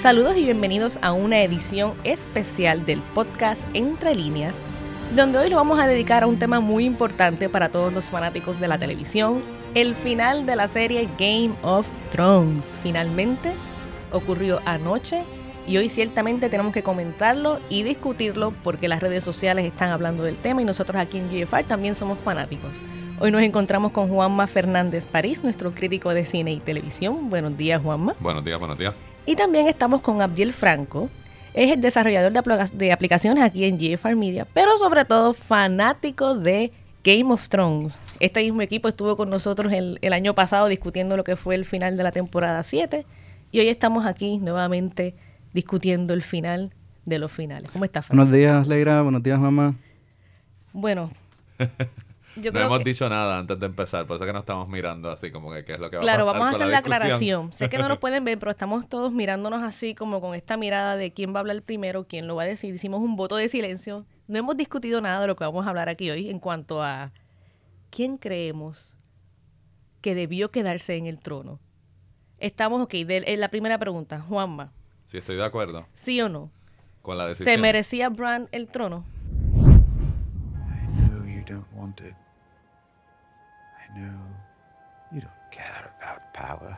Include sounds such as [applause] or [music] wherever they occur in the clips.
Saludos y bienvenidos a una edición especial del podcast Entre líneas, donde hoy lo vamos a dedicar a un tema muy importante para todos los fanáticos de la televisión, el final de la serie Game of Thrones. Finalmente ocurrió anoche y hoy ciertamente tenemos que comentarlo y discutirlo porque las redes sociales están hablando del tema y nosotros aquí en GFR también somos fanáticos. Hoy nos encontramos con Juanma Fernández París, nuestro crítico de cine y televisión. Buenos días, Juanma. Buenos días, buenos días. Y también estamos con Abdiel Franco, es el desarrollador de, aplicaciones aquí en GFR Media, pero sobre todo fanático de Game of Thrones. Este mismo equipo estuvo con nosotros el, el año pasado discutiendo lo que fue el final de la temporada 7 y hoy estamos aquí nuevamente discutiendo el final de los finales. ¿Cómo estás, Buenos días, Leira. Buenos días, mamá. Bueno, [laughs] no hemos dicho nada antes de empezar, por eso que no estamos mirando así como que qué es lo que va a pasar. Claro, vamos a hacer la, aclaración. sé que no lo [laughs] pueden ver, pero estamos todos mirándonos así como con esta mirada de quién va a hablar primero, quién lo va a decir. Hicimos un voto de silencio. No hemos discutido nada de lo que vamos a hablar aquí hoy en cuanto a quién creemos que debió quedarse en el trono. Estamos, ok, de, la primera pregunta, Juanma. Sí, estoy de acuerdo. ¿Sí o no? Con la decisión. ¿Se merecía Bran el trono? know you don't care about power.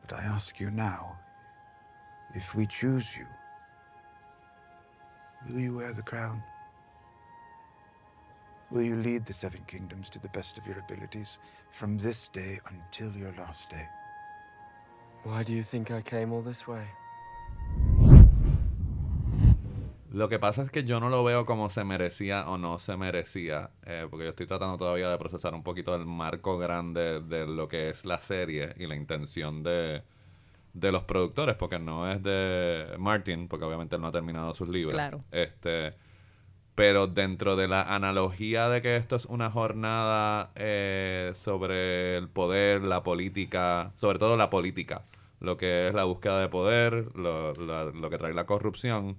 But I ask you now, if we choose you, will you wear the crown? Will you lead the Seven Kingdoms to the best of your abilities from this day until your last day? Why do you think I came all this way? Lo que pasa es que yo no lo veo como se merecía o no se merecía, eh, porque yo estoy tratando todavía de procesar un poquito el marco grande de lo que es la serie y la intención de, de los productores, porque no es de Martin, porque obviamente él no ha terminado sus libros. Claro. Este, pero dentro de la analogía de que esto es una jornada eh, sobre el poder, la política, sobre todo la política, lo que es la búsqueda de poder, lo, lo que trae la corrupción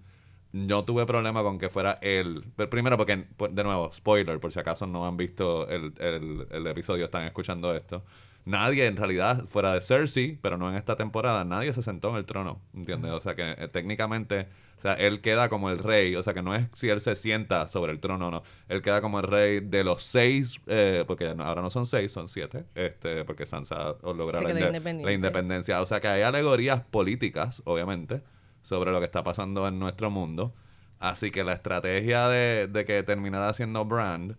no tuve problema con que fuera él. Primero porque, de nuevo, spoiler, por si acaso no han visto el, el, episodio, están escuchando esto. Nadie, en realidad, fuera de Cersei, pero no en esta temporada, nadie se sentó en el trono, ¿entiendes? O sea que eh, técnicamente, o sea, él queda como el rey, o sea que no es si él se sienta sobre el trono o no, él queda como el rey de los seis, eh, porque ahora no son seis, son siete, este, porque Sansa logra la, la independencia. O sea que hay alegorías políticas, obviamente, sobre lo que está pasando en nuestro mundo. Así que la estrategia de, que terminara siendo Brand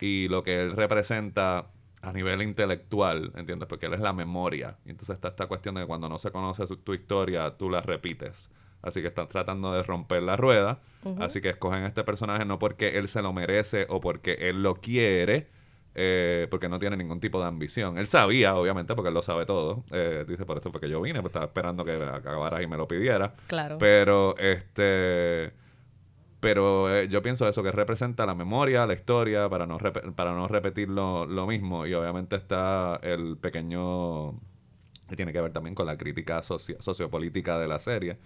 y lo que él representa a nivel intelectual, ¿entiendes? Porque él es la memoria. Y entonces está esta cuestión de que cuando no se conoce tu historia, tú la repites. Así que están tratando de romper la rueda. Así que escogen este personaje no porque él se lo merece o porque él lo quiere, eh, porque no tiene ningún tipo de ambición. Él sabía, obviamente, porque él lo sabe todo. Eh, dice, por eso fue que yo vine, pues estaba esperando que acabaras y me lo pidiera. Claro. Pero, este... Pero eh, yo pienso eso, que representa la memoria, la historia, para no, para no repetir lo, mismo. Y obviamente está el pequeño... que tiene que ver también con la crítica sociopolítica de la serie.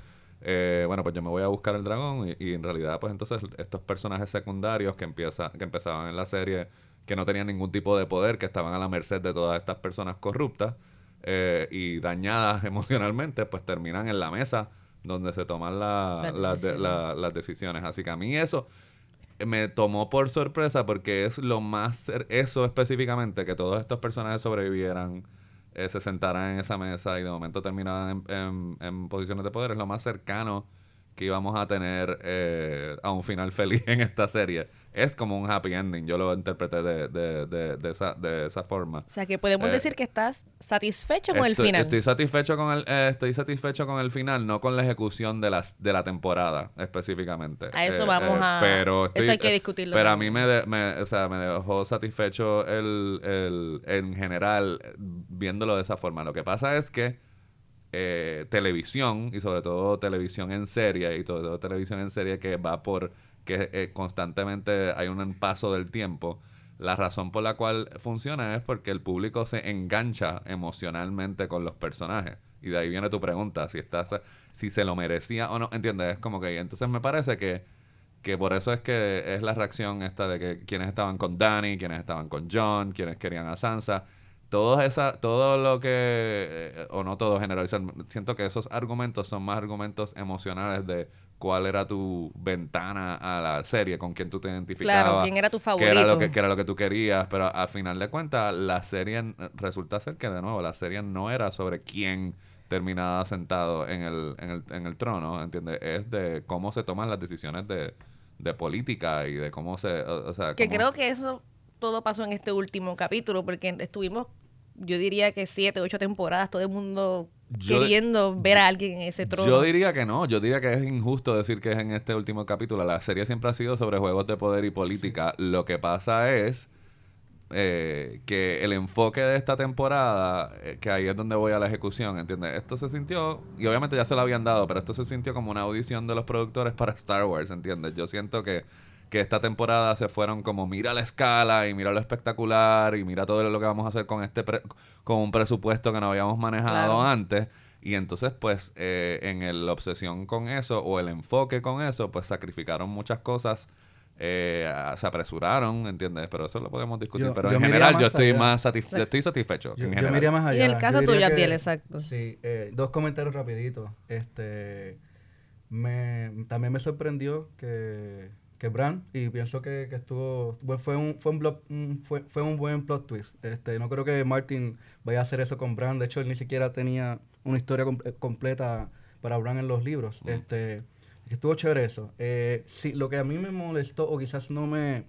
bueno, pues yo me voy a buscar el dragón y, en realidad, pues entonces estos personajes secundarios que, empieza, que empezaban en la serie que no tenían ningún tipo de poder, que estaban a la merced de todas estas personas corruptas eh, y dañadas [laughs] emocionalmente, pues terminan en la mesa donde se toman las decisiones. Así que a mí eso me tomó por sorpresa porque es lo más, eso específicamente, que todos estos personajes sobrevivieran, eh, se sentaran en esa mesa y de momento terminaran en, posiciones de poder, es lo más cercano que íbamos a tener eh, a un final [laughs] feliz en esta serie es como un happy ending. Yo lo interpreté de, de, de, de esa, de esa forma. O sea, que podemos eh, decir que estás satisfecho con el final. Estoy satisfecho con el, eh, estoy satisfecho con el final, no con la ejecución de, las, de la temporada específicamente. A eso eh, vamos a... Pero eso hay que discutirlo. pero a mí me, me, o sea, me dejó satisfecho el, el, en general viéndolo de esa forma. Lo que pasa es que televisión, y sobre todo televisión en serie, y sobre todo televisión en serie que va por que eh, constantemente hay un paso del tiempo. La razón por la cual funciona es porque el público se engancha emocionalmente con los personajes. Y de ahí viene tu pregunta, si estás, si se lo merecía o no, ¿entiendes? Es como que entonces me parece que, que por eso es que es la reacción esta de que quienes estaban con Danny, quienes estaban con John, quienes querían a Sansa, todo esa, todo lo que, eh, o no todo generalizar, siento que esos argumentos son más argumentos emocionales de cuál era tu ventana a la serie, con quién tú te identificabas. Claro, quién era tu qué favorito. era lo que, qué era lo que tú querías, pero al final de cuentas, la serie resulta ser que, de nuevo, la serie no era sobre quién terminaba sentado en el, en el, en el trono, ¿entiendes? Es de cómo se toman las decisiones de, de política y de cómo se, o, o sea, Que cómo- creo que eso todo pasó en este último capítulo, porque estuvimos, yo diría que siete, ocho temporadas, todo el mundo Yo- queriendo ver a alguien en ese trono. Yo diría que no, yo diría que es injusto decir que es en este último capítulo. La serie siempre ha sido sobre juegos de poder y política. Lo que pasa es eh, que el enfoque de esta temporada, eh, que ahí es donde voy a la ejecución, ¿entiendes? Esto se sintió, y obviamente ya se lo habían dado, pero esto se sintió como una audición de los productores para Star Wars, ¿entiendes? Yo siento que, que esta temporada se fueron como mira la escala y mira lo espectacular y mira todo lo que vamos a hacer con este pre- con un presupuesto que no habíamos manejado Claro. antes. Y entonces, pues, eh, en el- la obsesión con eso o el enfoque con eso, pues sacrificaron muchas cosas, eh, se apresuraron, ¿entiendes? Pero eso lo podemos discutir. Yo- Pero yo en general, yo estoy allá. más satis- yo estoy satisfecho. Yo, en yo general. me iría más Y allá. en el caso Yo tuyo, que- Abdiel, exacto. Sí, eh, dos comentarios rapiditos. Este, me, también me sorprendió que, que Bran, y pienso que, que estuvo, bueno, fue un, fue, un blog- fue, fue un buen plot twist. Este, no creo que Martin vaya a hacer eso con Bran. De hecho, él ni siquiera tenía una historia com- eh, completa para Bran en los libros. Este, estuvo chévere eso. Eh, sí, lo que a mí me molestó, o quizás no me,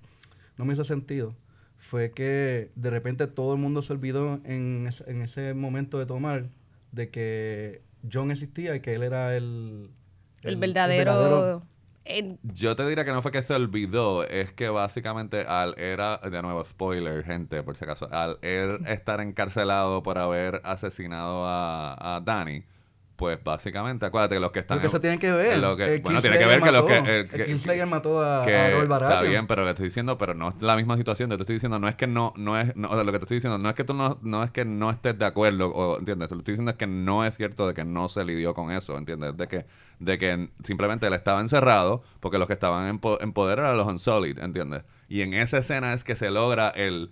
no me hizo sentido, fue que de repente todo el mundo se olvidó en, ese- en ese momento de tomar de que John existía y que él era el... el verdadero... Yo te diría que no fue que se olvidó, es que básicamente al era, de nuevo, spoiler, gente, por si acaso, al él estar encarcelado por haber asesinado a, a Danny, pues básicamente, acuérdate que los que están... Porque en- eso tiene que ver. lo que- El bueno, tiene que ver que los que... el que- el Killslayer mató a, que a está bien, pero le estoy diciendo, pero no es la misma situación. Te estoy diciendo, no es que no, no es, no, o sea, lo que te estoy diciendo, no es que tú no, no es que no estés de acuerdo, o entiendes, lo que estoy diciendo es que no es cierto de que no se lidió con eso, entiendes, de que, de que simplemente él estaba encerrado, porque los que estaban en, po- en poder eran los Unsullied, entiendes. Y en esa escena es que se logra el,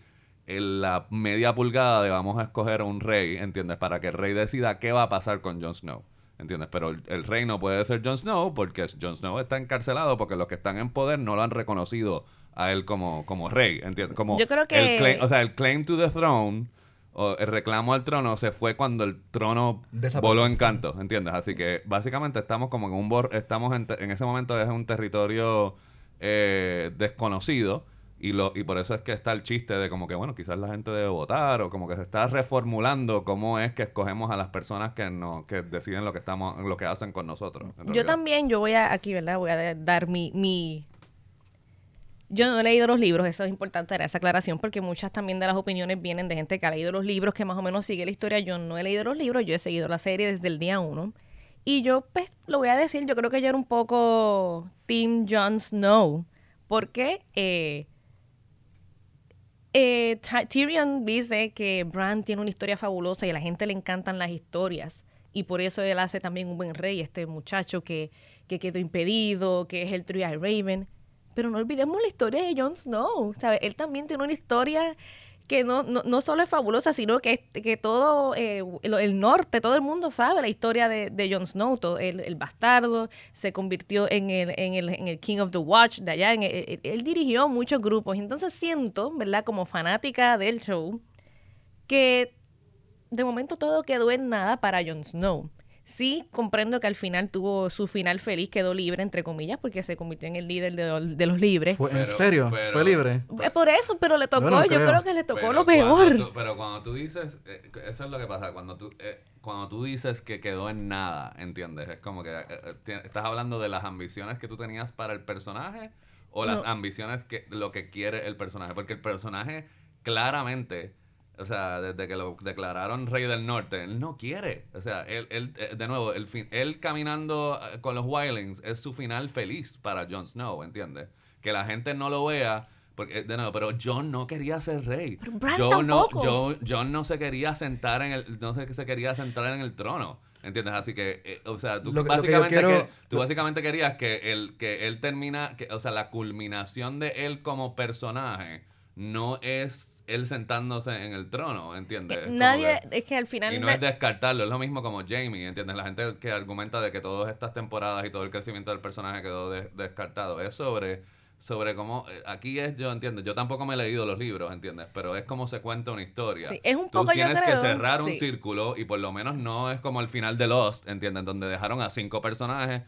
el- la media pulgada de vamos a escoger a un rey, entiendes, para que el rey decida qué va a pasar con Jon Snow. ¿Entiendes? Pero el, el rey no puede ser Jon Snow porque Jon Snow está encarcelado porque los que están en poder no lo han reconocido a él como, como rey. ¿Entiendes? Como Yo creo el que- claim- o sea, el claim to the throne o el reclamo al trono se fue cuando el trono voló en canto, ¿entiendes? Así que básicamente estamos como en un bor estamos en, te- en ese momento es un territorio eh, desconocido y lo y por eso es que está el chiste de como que bueno, quizás la gente debe votar o como que se está reformulando cómo es que escogemos a las personas que no que deciden lo que estamos lo que hacen con nosotros. Yo también, yo voy a, aquí, ¿verdad? Voy a dar mi, mi... Yo no he leído los libros, eso es importante dar esa aclaración, porque muchas también de las opiniones vienen de gente que ha leído los libros, que más o menos sigue la historia. Yo no he leído los libros, yo he seguido la serie desde el día uno. Y yo, pues, lo voy a decir, yo creo que yo era un poco Team Jon Snow, porque eh, eh, Ty- Tyrion dice que Bran tiene una historia fabulosa y a la gente le encantan las historias. Y por eso él hace también un buen rey, este muchacho que, que quedó impedido, que es el Three-Eye Raven. Pero no olvidemos la historia de Jon Snow. ¿sabe? Él también tiene una historia que no, no, no solo es fabulosa, sino que, que todo eh, el, norte, todo el mundo sabe la historia de, de Jon Snow. El, el bastardo se convirtió en el, en, el, en el King of the Watch de allá. En él dirigió muchos grupos. Entonces siento, ¿verdad? Como fanática del show, que de momento todo quedó en nada para Jon Snow. Sí, comprendo que al final tuvo su final feliz, quedó libre, entre comillas, porque se convirtió en el líder de, los- de los libres. Fue- ¿En serio? pero- ¿Fue libre? Eh, Por eso, pero le tocó, no yo creo. que le tocó Pero lo cuando peor. tú- pero cuando tú dices, eh, eso es lo que pasa, cuando tú, eh, cuando tú dices que quedó en nada, ¿entiendes? Es como que eh, estás hablando de las ambiciones que tú tenías para el personaje o las ambiciones que lo que quiere el personaje, porque el personaje claramente, o sea, desde que lo declararon Rey del Norte, él no quiere, o sea, él, él eh, de nuevo, el fin, él caminando eh, con los Wildlings es su final feliz para Jon Snow, ¿entiendes? Que la gente no lo vea porque, de nuevo, pero John no quería ser rey. Pero John no. John, John no se quería sentar en el, no se, se quería sentar en el trono. ¿Entiendes? Así que, eh, o sea, tú Lo que- lo que yo básicamente, quiero- que- tú básicamente querías que él, que él termina, que, o sea, la culminación de él como personaje no es él sentándose en el trono, ¿entiendes? Que nadie, que- es que al final... y no de- es descartarlo, es lo mismo como Jamie, ¿entiendes? La gente que argumenta de que todas estas temporadas y todo el crecimiento del personaje quedó de- descartado. Es sobre, sobre cómo. eh, Aquí es, yo entiendo, yo tampoco me he leído los libros, ¿entiendes? Pero es como se cuenta una historia. Sí, es un Tú poco, yo tienes creo, que cerrar un sí. círculo y por lo menos no es como el final de Lost, ¿entiendes? Donde dejaron a cinco personajes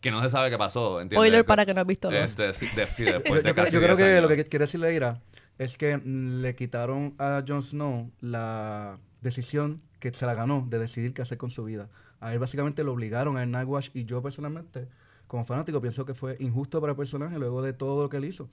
que no se sabe qué pasó, ¿entiendes? Spoiler para que no has visto Lost. Este, sí, de- sí, [laughs] Yo, después de yo creo, casi yo creo 10 que lo que quiere decir Leira es que mm, le quitaron a Jon Snow la decisión que se la ganó de decidir qué hacer con su vida. A él básicamente lo obligaron a Nightwatch y yo personalmente, como fanático, pienso que fue injusto para el personaje luego de todo lo que él hizo.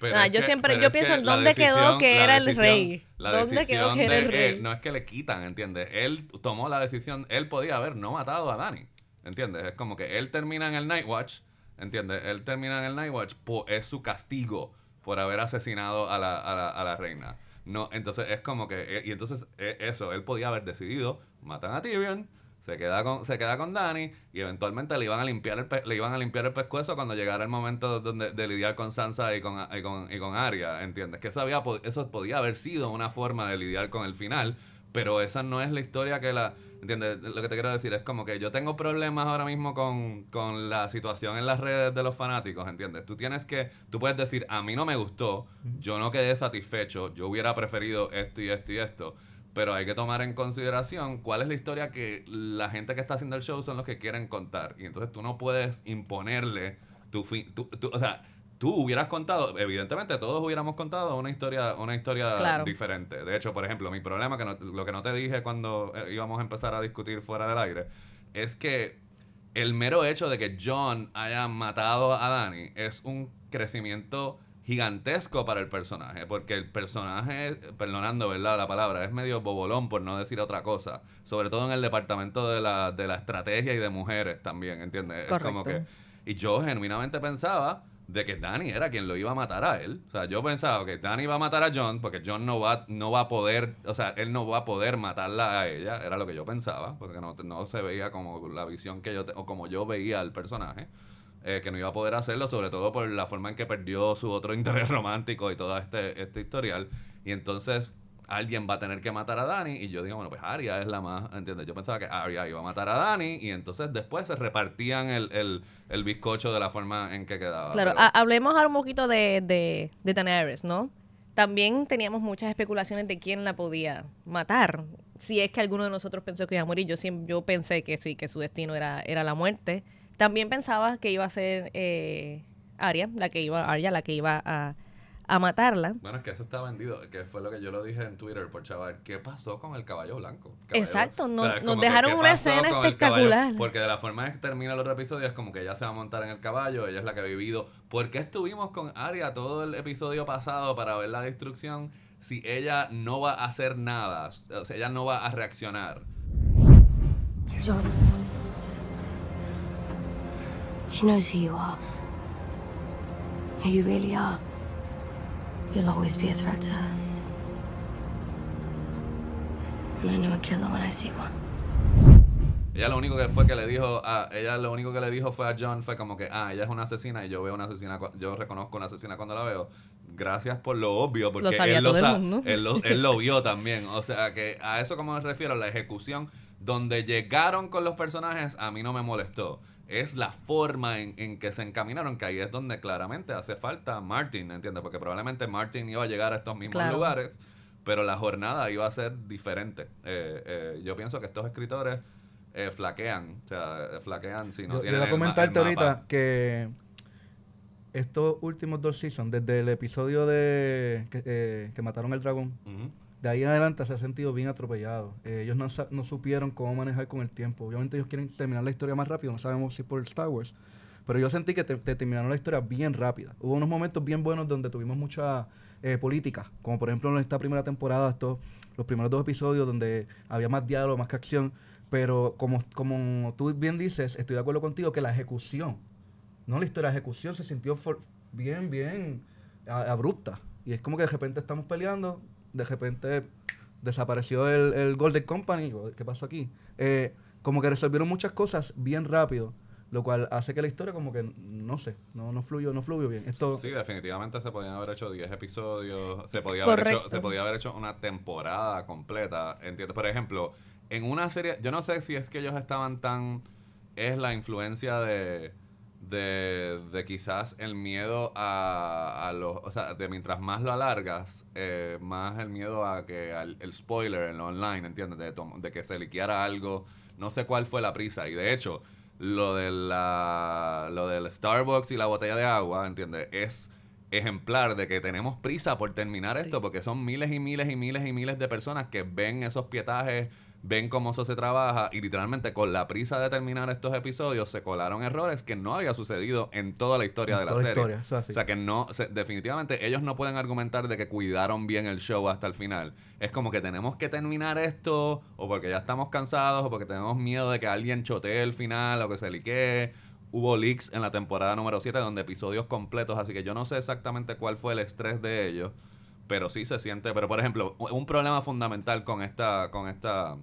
Yo que- siempre- pero yo pienso en dónde quedó que era el decisión- rey. La ¿Dónde quedó decisión que era el de rey? él, no es que le quitan, ¿entiendes? Él tomó la decisión, él podía haber no matado a Dani, ¿entiendes? Es como que él termina en el Night Watch, ¿entiendes? Él termina en el Night Watch, po- es su castigo por haber asesinado a la, a la, a la reina. No, entonces es como que, eh, y entonces eh, eso, él podía haber decidido, matan a Tyrion, se queda con, se con Dani y eventualmente le iban a limpiar el le iban a limpiar el pescuezo cuando llegara el momento donde, de lidiar con Sansa y con, y con, y con Arya, ¿entiendes? Que eso había eso podía haber sido una forma de lidiar con el final, pero esa no es la historia que la ¿Entiendes? Lo que te quiero decir es como que yo tengo problemas ahora mismo con, con la situación en las redes de los fanáticos, ¿entiendes? Tú tienes que, tú puedes decir, a mí no me gustó, yo no quedé satisfecho, yo hubiera preferido esto y esto y esto, pero hay que tomar en consideración cuál es la historia que la gente que está haciendo el show son los que quieren contar. Y entonces tú no puedes imponerle tu fin, tu- tu- o sea, tú hubieras contado, evidentemente todos hubiéramos contado una historia, una historia Claro. diferente. De hecho, por ejemplo, mi problema, que no- lo que no te dije cuando eh, íbamos a empezar a discutir fuera del aire, es que el mero hecho de que John haya matado a Dani es un crecimiento gigantesco para el personaje, porque el personaje, perdonando, ¿verdad? La palabra, es medio bobolón por no decir otra cosa, sobre todo en el departamento de la, de la estrategia y de mujeres también, ¿entiendes? Es como Correcto. que, y yo genuinamente pensaba de que Dani era quien lo iba a matar a él. O sea, yo pensaba que Dani iba a matar a John porque John no va, no va a poder, o sea, él no va a poder matarla a ella. Era lo que yo pensaba, porque no, no se veía como la visión que yo, o como yo veía al personaje. eh, que no iba a poder hacerlo, sobre todo por la forma en que perdió su otro [laughs] interés romántico y todo este, este historial. Y entonces alguien va a tener que matar a Dani. Y yo digo, bueno, pues Arya es la más, ¿entiendes? Yo pensaba que Arya iba a matar a Dani. Y entonces después se repartían el, el, el bizcocho de la forma en que quedaba. Claro, Pero- hablemos ahora un poquito de, de, de Daenerys, ¿no? También teníamos muchas especulaciones de quién la podía matar. Si es que alguno de nosotros pensó que iba a morir, yo siempre, yo pensé que sí, que su destino era, era la muerte. También pensaba que iba a ser eh, Arya, la que iba, Arya, la que iba a, a matarla. Bueno, es que eso está vendido, que fue lo que yo lo dije en Twitter por chaval. ¿Qué pasó con el caballo blanco? Caballo- Exacto, no- nos que, dejaron ¿qué una escena espectacular. Porque de la forma en que termina el otro episodio es como que ella se va a montar en el caballo, ella es la que ha vivido. ¿Por qué estuvimos con Arya todo el episodio pasado para ver la destrucción si ella no va a hacer nada? O sea, ella no va a reaccionar. John. She knows who you are. Who you really are. You'll always be a threat to her. And I know a killer when I see one. Ella lo único que fue que le dijo a ella lo único que le dijo fue a John fue como que ah ella es una asesina y yo veo una asesina yo reconozco una asesina cuando la veo gracias por lo obvio porque Lo sabía él, lo todo el sa- mundo. él lo [laughs] él lo vio también o sea que a eso como me refiero la ejecución donde llegaron con los personajes a mí no me molestó es la forma en, en que se encaminaron que ahí es donde claramente hace falta Martin ¿entiendes? porque probablemente Martin iba a llegar a estos mismos Claro. lugares pero la jornada iba a ser diferente Eh, eh, yo pienso que estos escritores eh, flaquean, o sea, flaquean si no yo, yo tienen iba a el ma- comentarte el ahorita que estos últimos dos seasons, desde el episodio de que, eh, que mataron al dragón. De ahí en adelante se ha sentido bien atropellado. Eh, ellos no, no supieron cómo manejar con el tiempo. Obviamente ellos quieren terminar la historia más rápido, no sabemos si por el Star Wars. Pero yo sentí que te, te terminaron la historia bien rápida. Hubo unos momentos bien buenos donde tuvimos mucha eh, política, como por ejemplo en esta primera temporada, estos, los primeros dos episodios donde había más diálogo, más que acción. Pero como, como tú bien dices, estoy de acuerdo contigo que la ejecución, no la historia, la ejecución se sintió bien, bien abrupta. Y es como que de repente estamos peleando, de repente desapareció el, el Golden Company. ¿Qué pasó aquí? Eh, como que resolvieron muchas cosas bien rápido. lo cual hace que la historia como que, no sé, no, no fluyó, no fluyó bien. Esto, Sí, definitivamente se podían haber hecho 10 episodios, se podía, haber hecho, se podía haber hecho una temporada completa, ¿entiendes? Por ejemplo, en una serie, yo no sé si es que ellos estaban tan, es la influencia de, de, de quizás el miedo a, a los, o sea, de mientras más lo alargas, eh, más el miedo a que al, el spoiler en lo online, ¿entiendes? De, de que se liqueara algo, no sé cuál fue la prisa, y de hecho, lo de la lo del Starbucks y la botella de agua, ¿entiendes? Es ejemplar de que tenemos prisa por terminar Sí. esto porque son miles y miles y miles y miles de personas que ven esos pietajes, ven cómo eso se trabaja y literalmente con la prisa de terminar estos episodios se colaron errores que no había sucedido en toda la historia En de la toda la serie. historia, eso es así. O sea que no, se- definitivamente ellos no pueden argumentar de que cuidaron bien el show hasta el final. Es como que tenemos que terminar esto, o porque ya estamos cansados, o porque tenemos miedo de que alguien chotee el final, o que se liquee. Hubo leaks en la temporada número 7 donde episodios completos, así que yo no sé exactamente cuál fue el estrés de ellos, pero sí se siente. Pero por ejemplo, un problema fundamental con esta, con esta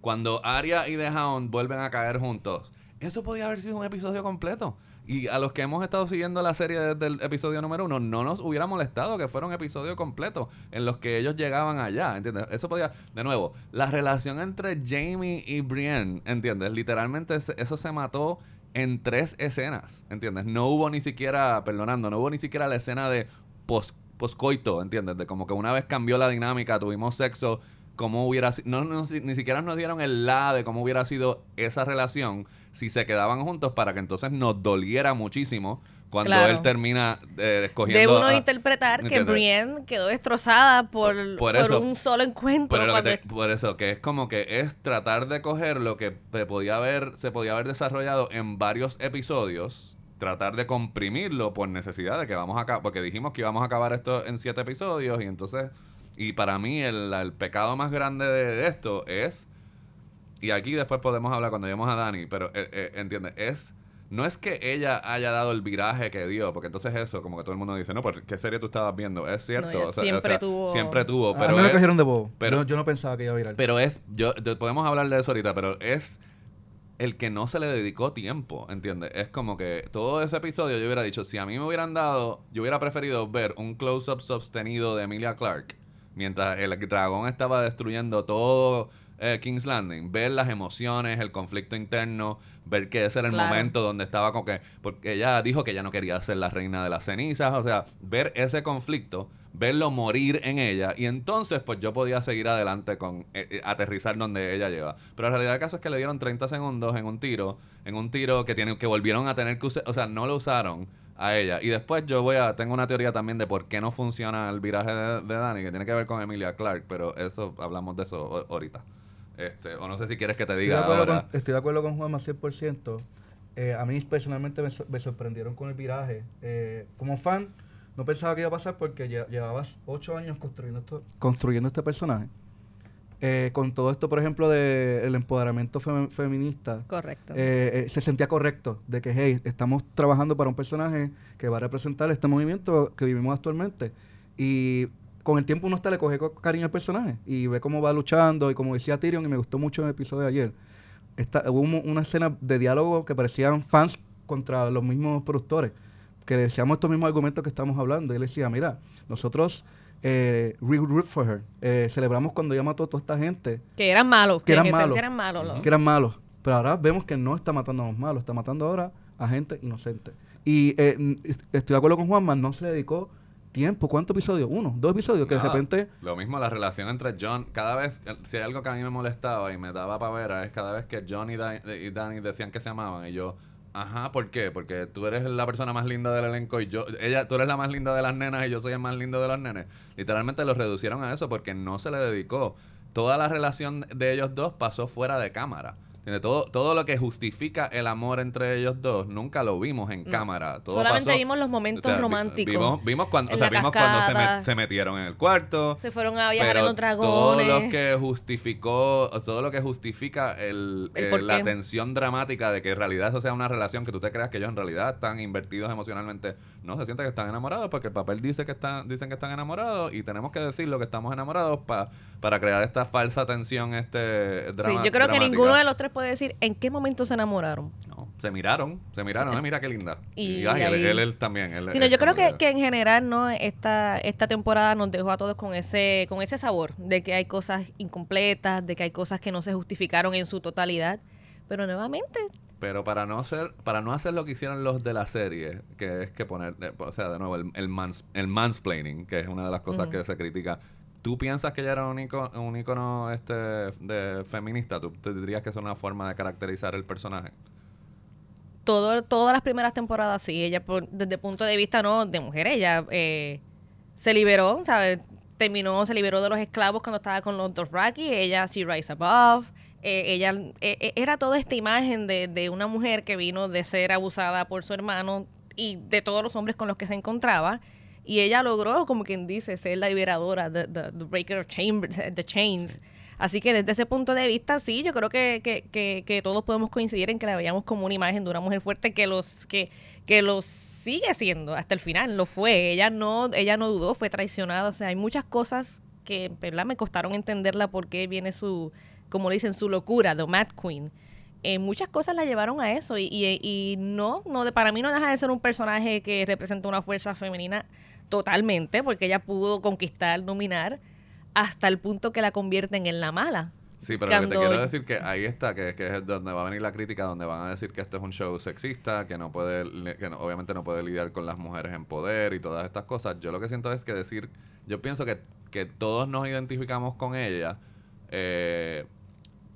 cuando Arya y The Hound vuelven a caer juntos, eso podía haber sido un episodio completo. Y a los que hemos estado siguiendo la serie desde el episodio número uno, no nos hubiera molestado que fuera un episodio completo en los que ellos llegaban allá, ¿entiendes? Eso podía, de nuevo, la relación entre Jamie y Brienne, ¿entiendes? Literalmente eso se mató en tres escenas, ¿entiendes? No hubo ni siquiera, perdonando, no hubo ni siquiera la escena de post, poscoito, ¿entiendes? De como que una vez cambió la dinámica, tuvimos sexo, cómo hubiera sido, no, no, ni siquiera nos dieron el la de cómo hubiera sido esa relación si se quedaban juntos para que entonces nos doliera muchísimo cuando Claro. él termina eh, De escogiendo uno a- interpretar que. Brienne quedó destrozada por, Por- por, por eso. un solo encuentro. Te- por eso, que es como que es tratar de coger lo que se podía haber, se podía haber desarrollado en varios episodios, tratar de comprimirlo por necesidad de que vamos a acabar, porque dijimos que íbamos a acabar esto en siete episodios y entonces, y para mí el, el pecado más grande de, de esto es, y aquí después podemos hablar cuando lleguemos a Dani, pero eh, eh, entiende, es... No es que ella haya dado el viraje que dio, porque entonces eso, como que todo el mundo dice, no, ¿por qué serie tú estabas viendo? Es cierto, ella o sea, siempre o sea, tuvo- Siempre tuvo, a pero mí me es- cogieron de bobo. pero- yo, yo no pensaba que iba a virar. pero es, yo, yo- podemos hablar de eso ahorita, pero es el que no se le dedicó tiempo, ¿entiendes? Es como que todo ese episodio yo hubiera dicho, si a mí me hubieran dado, yo hubiera preferido ver un close-up sostenido de Emilia Clark mientras el dragón estaba destruyendo todo eh, King's Landing, ver las emociones, el conflicto interno, ver que ese era el Claro. momento donde estaba con que, porque ella dijo que ella no quería ser la reina de las cenizas, o sea, ver ese conflicto, verlo morir en ella, y entonces pues yo podía seguir adelante con eh, eh, aterrizar donde ella lleva. Pero la realidad del caso es que le dieron 30 segundos en un tiro, en un tiro que tienen, que volvieron a tener que usar, o sea, no lo usaron a ella. Y después yo voy a, tengo una teoría también de por qué no funciona el viraje de, de Dani, que tiene que ver con Emilia Clark, pero eso, hablamos de eso o- ahorita. Este, o no sé si quieres que te Estoy de, diga acuerdo ahora. con, estoy de acuerdo con Juanma 100%. Eh, a mí personalmente me, sor- me sorprendieron con el viraje. Eh, como fan, no pensaba que iba a pasar porque lle- llevabas ocho años construyendo, esto, construyendo este personaje. Eh, con todo esto, por ejemplo, del empoderamiento fem- feminista, Correcto. eh, eh, se sentía correcto de que, hey, estamos trabajando para un personaje que va a representar este movimiento que vivimos actualmente. Y con el tiempo uno hasta le coge co- cariño al personaje y ve cómo va luchando y como decía Tyrion, y me gustó mucho en el episodio de ayer, esta, hubo un- una escena de diálogo que parecían fans contra los mismos productores, que le decíamos estos mismos argumentos que estamos hablando. Y él decía, mira, nosotros, eh, we root for her, eh, celebramos cuando ella mató a toda esta gente que eran malos. Que, eran esencia malos. eran malos. ¿no? que eran malos. Pero ahora vemos que no está matando a los malos, está matando ahora a gente inocente. Y eh, estoy de acuerdo con Juanma, no se le dedicó tiempo. ¿Cuántos episodios? Uno, dos episodios, que de repente... Lo mismo la relación entre John, cada vez, si hay algo que a mí me molestaba y me daba pavera, es cada vez que John y, Dan- y Danny decían que se amaban y yo, ajá, ¿por qué? Porque tú eres la persona más linda del elenco y yo, ella, tú eres la más linda de las nenas y yo soy el más lindo de los nenes. Literalmente lo reducieron a eso porque no se le dedicó. Toda la relación de ellos dos pasó fuera de cámara. Todo, todo lo que justifica el amor entre ellos dos nunca lo vimos en No. cámara. Todo Solamente pasó- vimos los momentos o sea, vi- románticos. Vimos, vimos cuando, o sea, vimos cuando se, cascada. met- se metieron en el cuarto. Se fueron a viajar en los todo dragones. lo que justificó, todo lo que justifica el, El eh, la tensión dramática de que en realidad eso sea una relación que tú te creas que ellos en realidad están invertidos emocionalmente. No, se siente que están enamorados porque el papel dice que están, dicen que están enamorados y tenemos que decir lo que estamos enamorados pa- para crear esta falsa tensión este Sí, drama, yo creo que ninguno de los tres puede decir en qué momento se enamoraron. No. se miraron, se miraron, mira qué linda. Y Y, ay, él, ahí- él- él también. Él, Sí, no, él yo creo que, que en general no esta esta temporada nos dejó a todos con ese con ese sabor de que hay cosas incompletas, de que hay cosas que no se justificaron en su totalidad, pero nuevamente Pero para no hacer, para no hacer lo que hicieron los de la serie, que es que poner, o sea, de nuevo, el, el, mans- el mansplaining, que es una de las cosas que se critica. ¿Tú piensas que ella era un icono, un icono este, de feminista? ¿Tú te dirías que es una forma de caracterizar el personaje? todo, todas las primeras temporadas sí, ella por- desde el punto de vista no de mujer, ella eh, se liberó, ¿sabes? Terminó, se liberó de los esclavos cuando estaba con los Dothraki, ella sí rise above, eh, ella eh, eh, era toda esta imagen de, de una mujer que vino de ser abusada por su hermano y de todos los hombres con los que se encontraba y ella logró, como quien dice, ser la liberadora, the, the- the breaker of chambers, the chains. Así que desde ese punto de vista, sí, yo creo que, que, que, que todos podemos coincidir en que la veíamos como una imagen de una mujer fuerte que los que, que los sigue siendo hasta el final, lo fue. Ella no, ella no dudó, fue traicionada. O sea, hay muchas cosas que ¿verdad? me costaron entenderla por qué viene su, como le dicen, su locura, The Mad Queen. Eh, muchas cosas la llevaron a eso y, y, y no, no de, para mí no deja de ser un personaje que representa una fuerza femenina totalmente, porque ella pudo conquistar, dominar, hasta el punto que la convierten en la mala. Sí, pero lo que te Cuando- quiero decir que ahí está, que, que es donde va a venir la crítica, donde van a decir que esto es un show sexista, que no puede, que no- obviamente no puede lidiar con las mujeres en poder y todas estas cosas. Yo lo que siento es que decir, yo pienso que, que todos nos identificamos con ella, eh,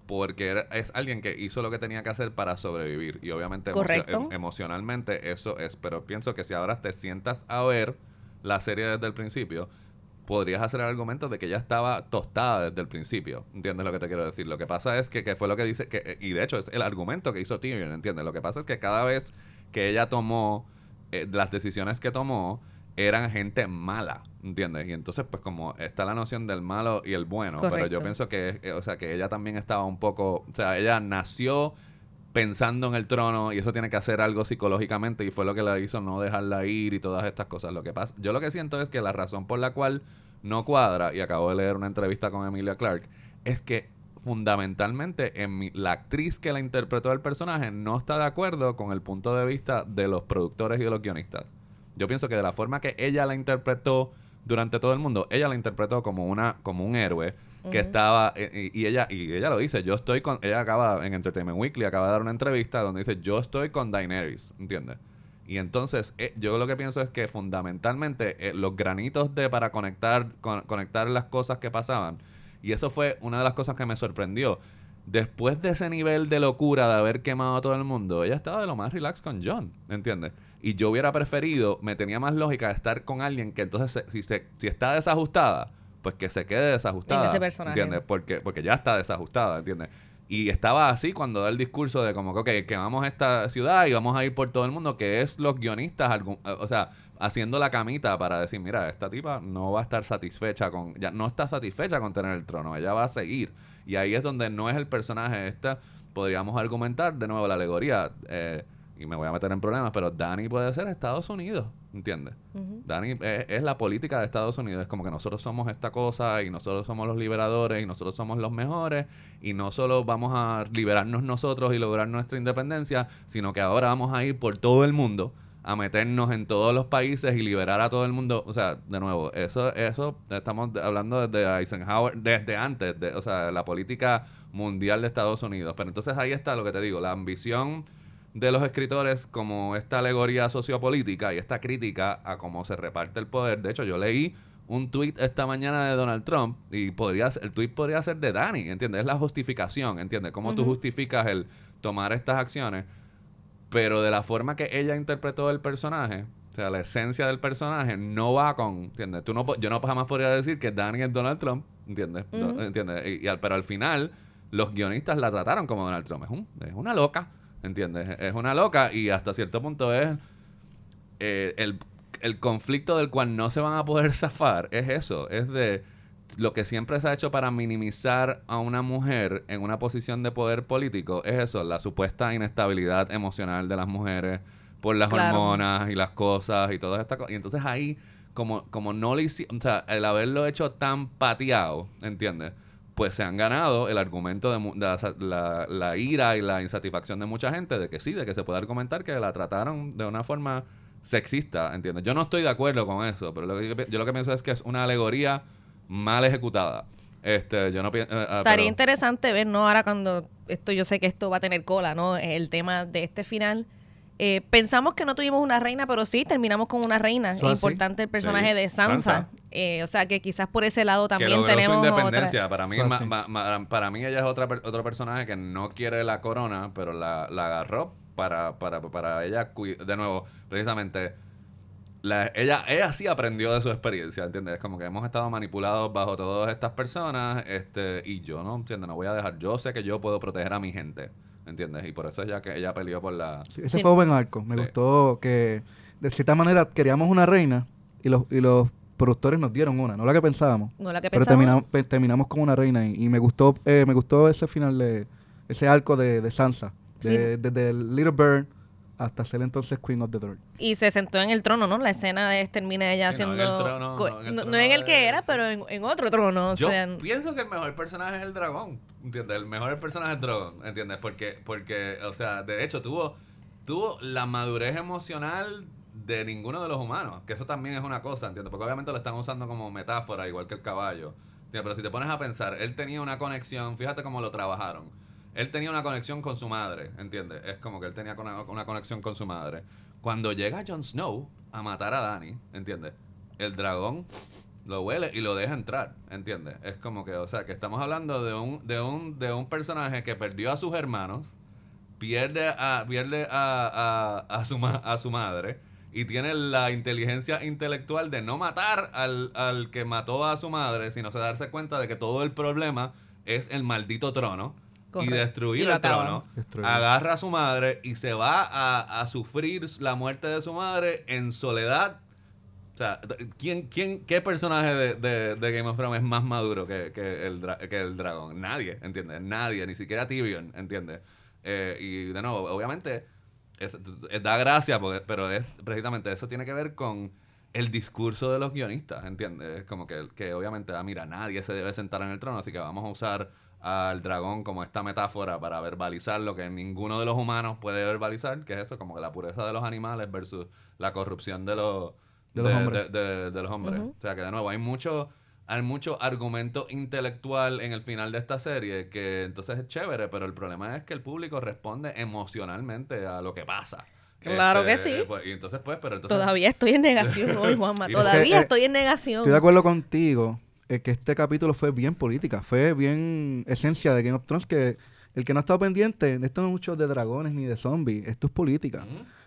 porque era- es alguien que hizo lo que tenía que hacer para sobrevivir. Y obviamente Correcto. em- emocionalmente eso es, pero pienso que si ahora te sientas a ver la serie desde el principio, podrías hacer el argumento de que ya estaba tostada desde el principio. ¿Entiendes lo que te quiero decir? Lo que pasa es que, que fue lo que dice, que, y de hecho es el argumento que hizo Tyrion, ¿entiendes? Lo que pasa es que cada vez que ella tomó eh, las decisiones que tomó, eran gente mala, ¿entiendes? Y entonces, pues como está la noción del malo y el bueno, pero yo pienso que, eh, o sea, que ella también estaba un poco, o sea, ella nació pensando en el trono y eso tiene que hacer algo psicológicamente y fue lo que la hizo no dejarla ir y todas estas cosas. Lo que pasa, yo lo que siento es que la razón por la cual no cuadra, y acabo de leer una entrevista con Emilia Clark, es que fundamentalmente en mi- la actriz que la interpretó el personaje no está de acuerdo con el punto de vista de los productores y de los guionistas. Yo pienso que de la forma que ella la interpretó durante todo el mundo, ella la interpretó como una como un héroe que estaba eh, y, y ella y ella lo dice, yo estoy con ella acaba en Entertainment Weekly acaba de dar una entrevista donde dice, "Yo estoy con Daenerys", ¿entiendes? Y entonces eh, yo lo que pienso es que fundamentalmente eh, los granitos de para conectar con- conectar las cosas que pasaban y eso fue una de las cosas que me sorprendió. Después de ese nivel de locura de haber quemado a todo el mundo, ella estaba de lo más relax con John, ¿entiendes? Y yo hubiera preferido, me tenía más lógica estar con alguien que entonces, se- si, se- si está desajustada, pues que se quede desajustada. En ese personaje. ¿Entiendes? Porque, porque ya está desajustada, ¿entiendes? Y estaba así cuando da el discurso de como que, ok, quemamos esta ciudad y vamos a ir por todo el mundo, que es los guionistas, algún- eh, o sea, haciendo la camita para decir, mira, esta tipa no va a estar satisfecha con, ya no está satisfecha con tener el trono, ella va a seguir. Y ahí es donde no es el personaje esta, podríamos argumentar de nuevo la alegoría, eh, y me voy a meter en problemas, pero Dani puede ser Estados Unidos, ¿entiendes? Ujú. Dani es, es la política de Estados Unidos. Es como que nosotros somos esta cosa y nosotros somos los liberadores y nosotros somos los mejores y no solo vamos a liberarnos nosotros y lograr nuestra independencia, sino que ahora vamos a ir por todo el mundo a meternos en todos los países y liberar a todo el mundo. O sea, de nuevo, eso, eso estamos hablando desde Eisenhower, desde antes, de, o sea, la política mundial de Estados Unidos. Pero entonces ahí está lo que te digo, la ambición de los escritores como esta alegoría sociopolítica y esta crítica a cómo se reparte el poder. De hecho, yo leí un tweet esta mañana de Donald Trump y podría el tweet podría ser de Dani, ¿entiendes? Es la justificación, ¿entiendes? Cómo tú justificas el tomar estas acciones, pero de la forma que ella interpretó el personaje, o sea, la esencia del personaje no va con, ¿entiendes? Tú no, yo no jamás podría decir que Dani es Donald Trump, ¿entiendes? ¿Entiendes? Y, y al- pero al final los guionistas la trataron como Donald Trump. Es, un- es una loca, ¿entiendes? Es una loca y hasta cierto punto es eh, el, el conflicto del cual no se van a poder [laughs] zafar. Es eso, es de lo que siempre se ha hecho para minimizar a una mujer en una posición de poder político. Es eso, la supuesta inestabilidad emocional de las mujeres por las Claro. hormonas y las cosas y todas estas cosas. Y entonces ahí, como, como no le hicieron, o sea, el haberlo hecho tan pateado, ¿entiendes? Pues se han ganado el argumento de, mu- de la, la- la ira y la insatisfacción de mucha gente de que sí, de que se puede argumentar que la trataron de una forma sexista, ¿entiendes? Yo no estoy de acuerdo con eso, pero lo que yo, lo que pienso es que es una alegoría mal ejecutada. Este, yo no pienso... Estaría interesante ver, ¿no? Ahora cuando esto, yo sé que esto va a tener cola, ¿no? El tema de este final. Eh, pensamos que no tuvimos una reina, pero sí, terminamos con una reina. Es importante el personaje Sí, de Sansa. Sansa. Eh, o sea, que quizás por ese lado que también logró tenemos su otra- independencia. Para mí, Eso ma- ma- ma- para mí ella es otra, per- otro personaje que no quiere la corona, pero la, la agarró para, para, para ella, de nuevo, precisamente, la- ella, ella sí aprendió de su experiencia, ¿entiendes? Como que hemos estado manipulados bajo todas estas personas, este, y yo no, ¿entiendes? No voy a dejar, yo sé que yo puedo proteger a mi gente, ¿entiendes? Y por eso es ya que ella peleó por la... Sí, ese Sí. fue un buen arco. Me Sí. gustó que de cierta manera queríamos una reina y los, y los productores nos dieron una, no la que pensábamos. No la que Pero pensábamos. terminamos, pe- terminamos con una reina y, y me gustó eh, me gustó ese final de ese arco de, de Sansa, de- desde el Little Bird hasta ser entonces Queen of the North. Y se sentó en el trono, ¿no? La escena de termina ella Sí, no, haciendo... en el trono, no, en el no- trono no en el de- que era, sí. pero en, en otro trono. O Yo sea, pienso que el mejor personaje es el dragón, ¿entiendes? El mejor personaje es el dragón, ¿entiendes? Porque, porque o sea, de hecho, tuvo, tuvo la madurez emocional de ninguno de los humanos, que eso también es una cosa, ¿entiendes? Porque obviamente lo están usando como metáfora, igual que el caballo. Pero si te pones a pensar, él tenía una conexión, fíjate cómo lo trabajaron. Él tenía una conexión con su madre, ¿entiendes? Es como que él tenía una, conexión con su madre. Cuando llega Jon Snow a matar a Dany, ¿entiendes? El dragón lo huele y lo deja entrar, ¿entiendes? Es como que, o sea, que estamos hablando de un, de un, de un personaje que perdió a sus hermanos, pierde a, pierde a, a, a su, a su madre y tiene la inteligencia intelectual de no matar al, al que mató a su madre, sino de darse cuenta de que todo el problema es el maldito trono Correcto. y destruir Y el trono. Agarra a su madre y se va a, a sufrir la muerte de su madre en soledad. O sea, ¿quién, quién, ¿qué personaje de, de- de Game of Thrones es más maduro que, que el, que el dragón? Nadie, ¿entiendes? Nadie, ni siquiera Tyrion, ¿entiendes? Eh, y de nuevo, obviamente, es- es- da gracia, porque- pero es precisamente eso tiene que ver con el discurso de los guionistas, ¿entiendes? Es como que, que obviamente, ah, mira, nadie se debe sentar en el trono, así que vamos a usar al dragón como esta metáfora para verbalizar lo que ninguno de los humanos puede verbalizar, que es eso, como que la pureza de los animales versus la corrupción de los, De los hombres. de- de- de los hombres. Ujú. O sea que de nuevo hay mucho, hay mucho argumento intelectual en el final de esta serie que entonces es chévere, pero el problema es que el público responde emocionalmente a lo que pasa. Claro que Este, sí. pues, y entonces pues, pero entonces todavía estoy en negación [laughs] hoy, Juanma. Todavía eh, estoy en negación. Estoy de acuerdo contigo eh, que este capítulo fue bien política, fue bien esencia de Game of Thrones que el que no ha estado pendiente, esto no es mucho de dragones ni de zombies, esto es política.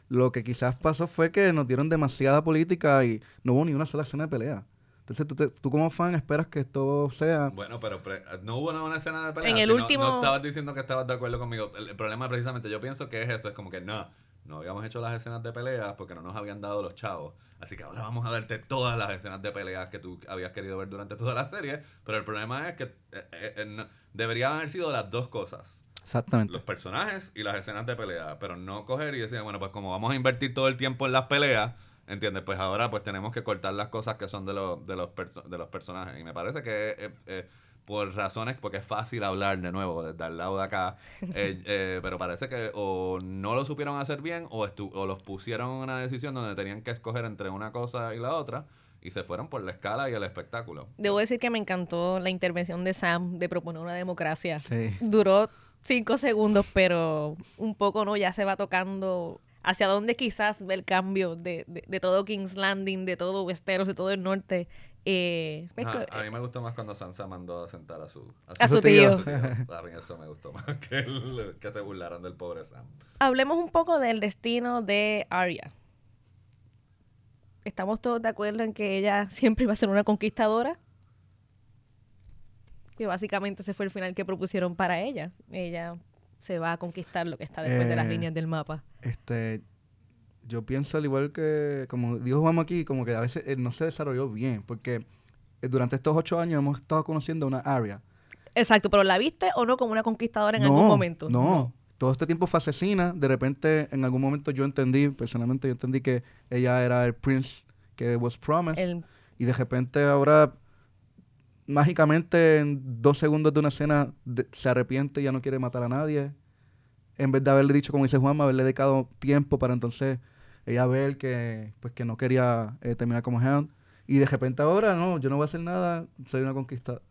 Lo que quizás pasó fue que nos dieron demasiada política y no hubo ni una sola escena de pelea. Entonces tú, te- tú como fan esperas que esto sea... Bueno, pero pre- no hubo una, escena de pelea. En el si último- No, estabas diciendo que estabas de acuerdo conmigo. El, el problema precisamente, yo pienso que es eso. Es como que no, no habíamos hecho las escenas de peleas porque no nos habían dado los chavos. Así que ahora vamos a darte todas las escenas de peleas que tú habías querido ver durante toda la serie. Pero el problema es que eh, eh, eh, no- deberían haber sido las dos cosas. Exactamente. Los personajes y las escenas de pelea. Pero no coger y decir, bueno, pues como vamos a invertir todo el tiempo en las peleas, ¿entiendes? Pues ahora pues tenemos que cortar las cosas que son de, los de, los, perso- de los personajes. Y me parece que eh, eh, por razones, porque es fácil hablar de nuevo desde al lado de acá, [laughs] eh, eh, pero parece que o no lo supieron hacer bien o, estu- o los pusieron en una decisión donde tenían que escoger entre una cosa y la otra y se fueron por la escala y el espectáculo. Debo decir que me encantó la intervención de Sam de proponer una democracia. Sí. Duró cinco segundos, pero un poco, ¿no? Ya se va tocando hacia dónde quizás ve el cambio de, de, de todo King's Landing, de todo Westeros, de todo el norte. Eh, Ajá, a mí me gustó más cuando Sansa mandó a sentar a su, A su tío. a su tío. [laughs] A mí eso me gustó más que, el- que se burlaran del pobre Sam. Hablemos un poco del destino de Arya. ¿Estamos todos de acuerdo en que ella siempre iba a ser una conquistadora? Que básicamente ese fue el final que propusieron para ella. Ella se va a conquistar lo que está después de las Eh, líneas del mapa. Este, yo pienso al igual que, como dijo Juan aquí, como que a veces eh, no se desarrolló bien, porque eh, durante estos ocho años hemos estado conociendo una área. Exacto, pero ¿la viste o no como una conquistadora en algún momento? No, todo este tiempo fue asesina. De repente, en algún momento yo entendí, personalmente yo entendí que ella era el prince que was promised. El- Y de repente ahora mágicamente en dos segundos de una escena de- se arrepiente y ya no quiere matar a nadie. En vez de haberle dicho, como dice Juanma, haberle dedicado tiempo para entonces ella ver que, pues, que no quería eh, terminar como Hound. Y de repente ahora, no, yo no voy a hacer nada, soy una conquista.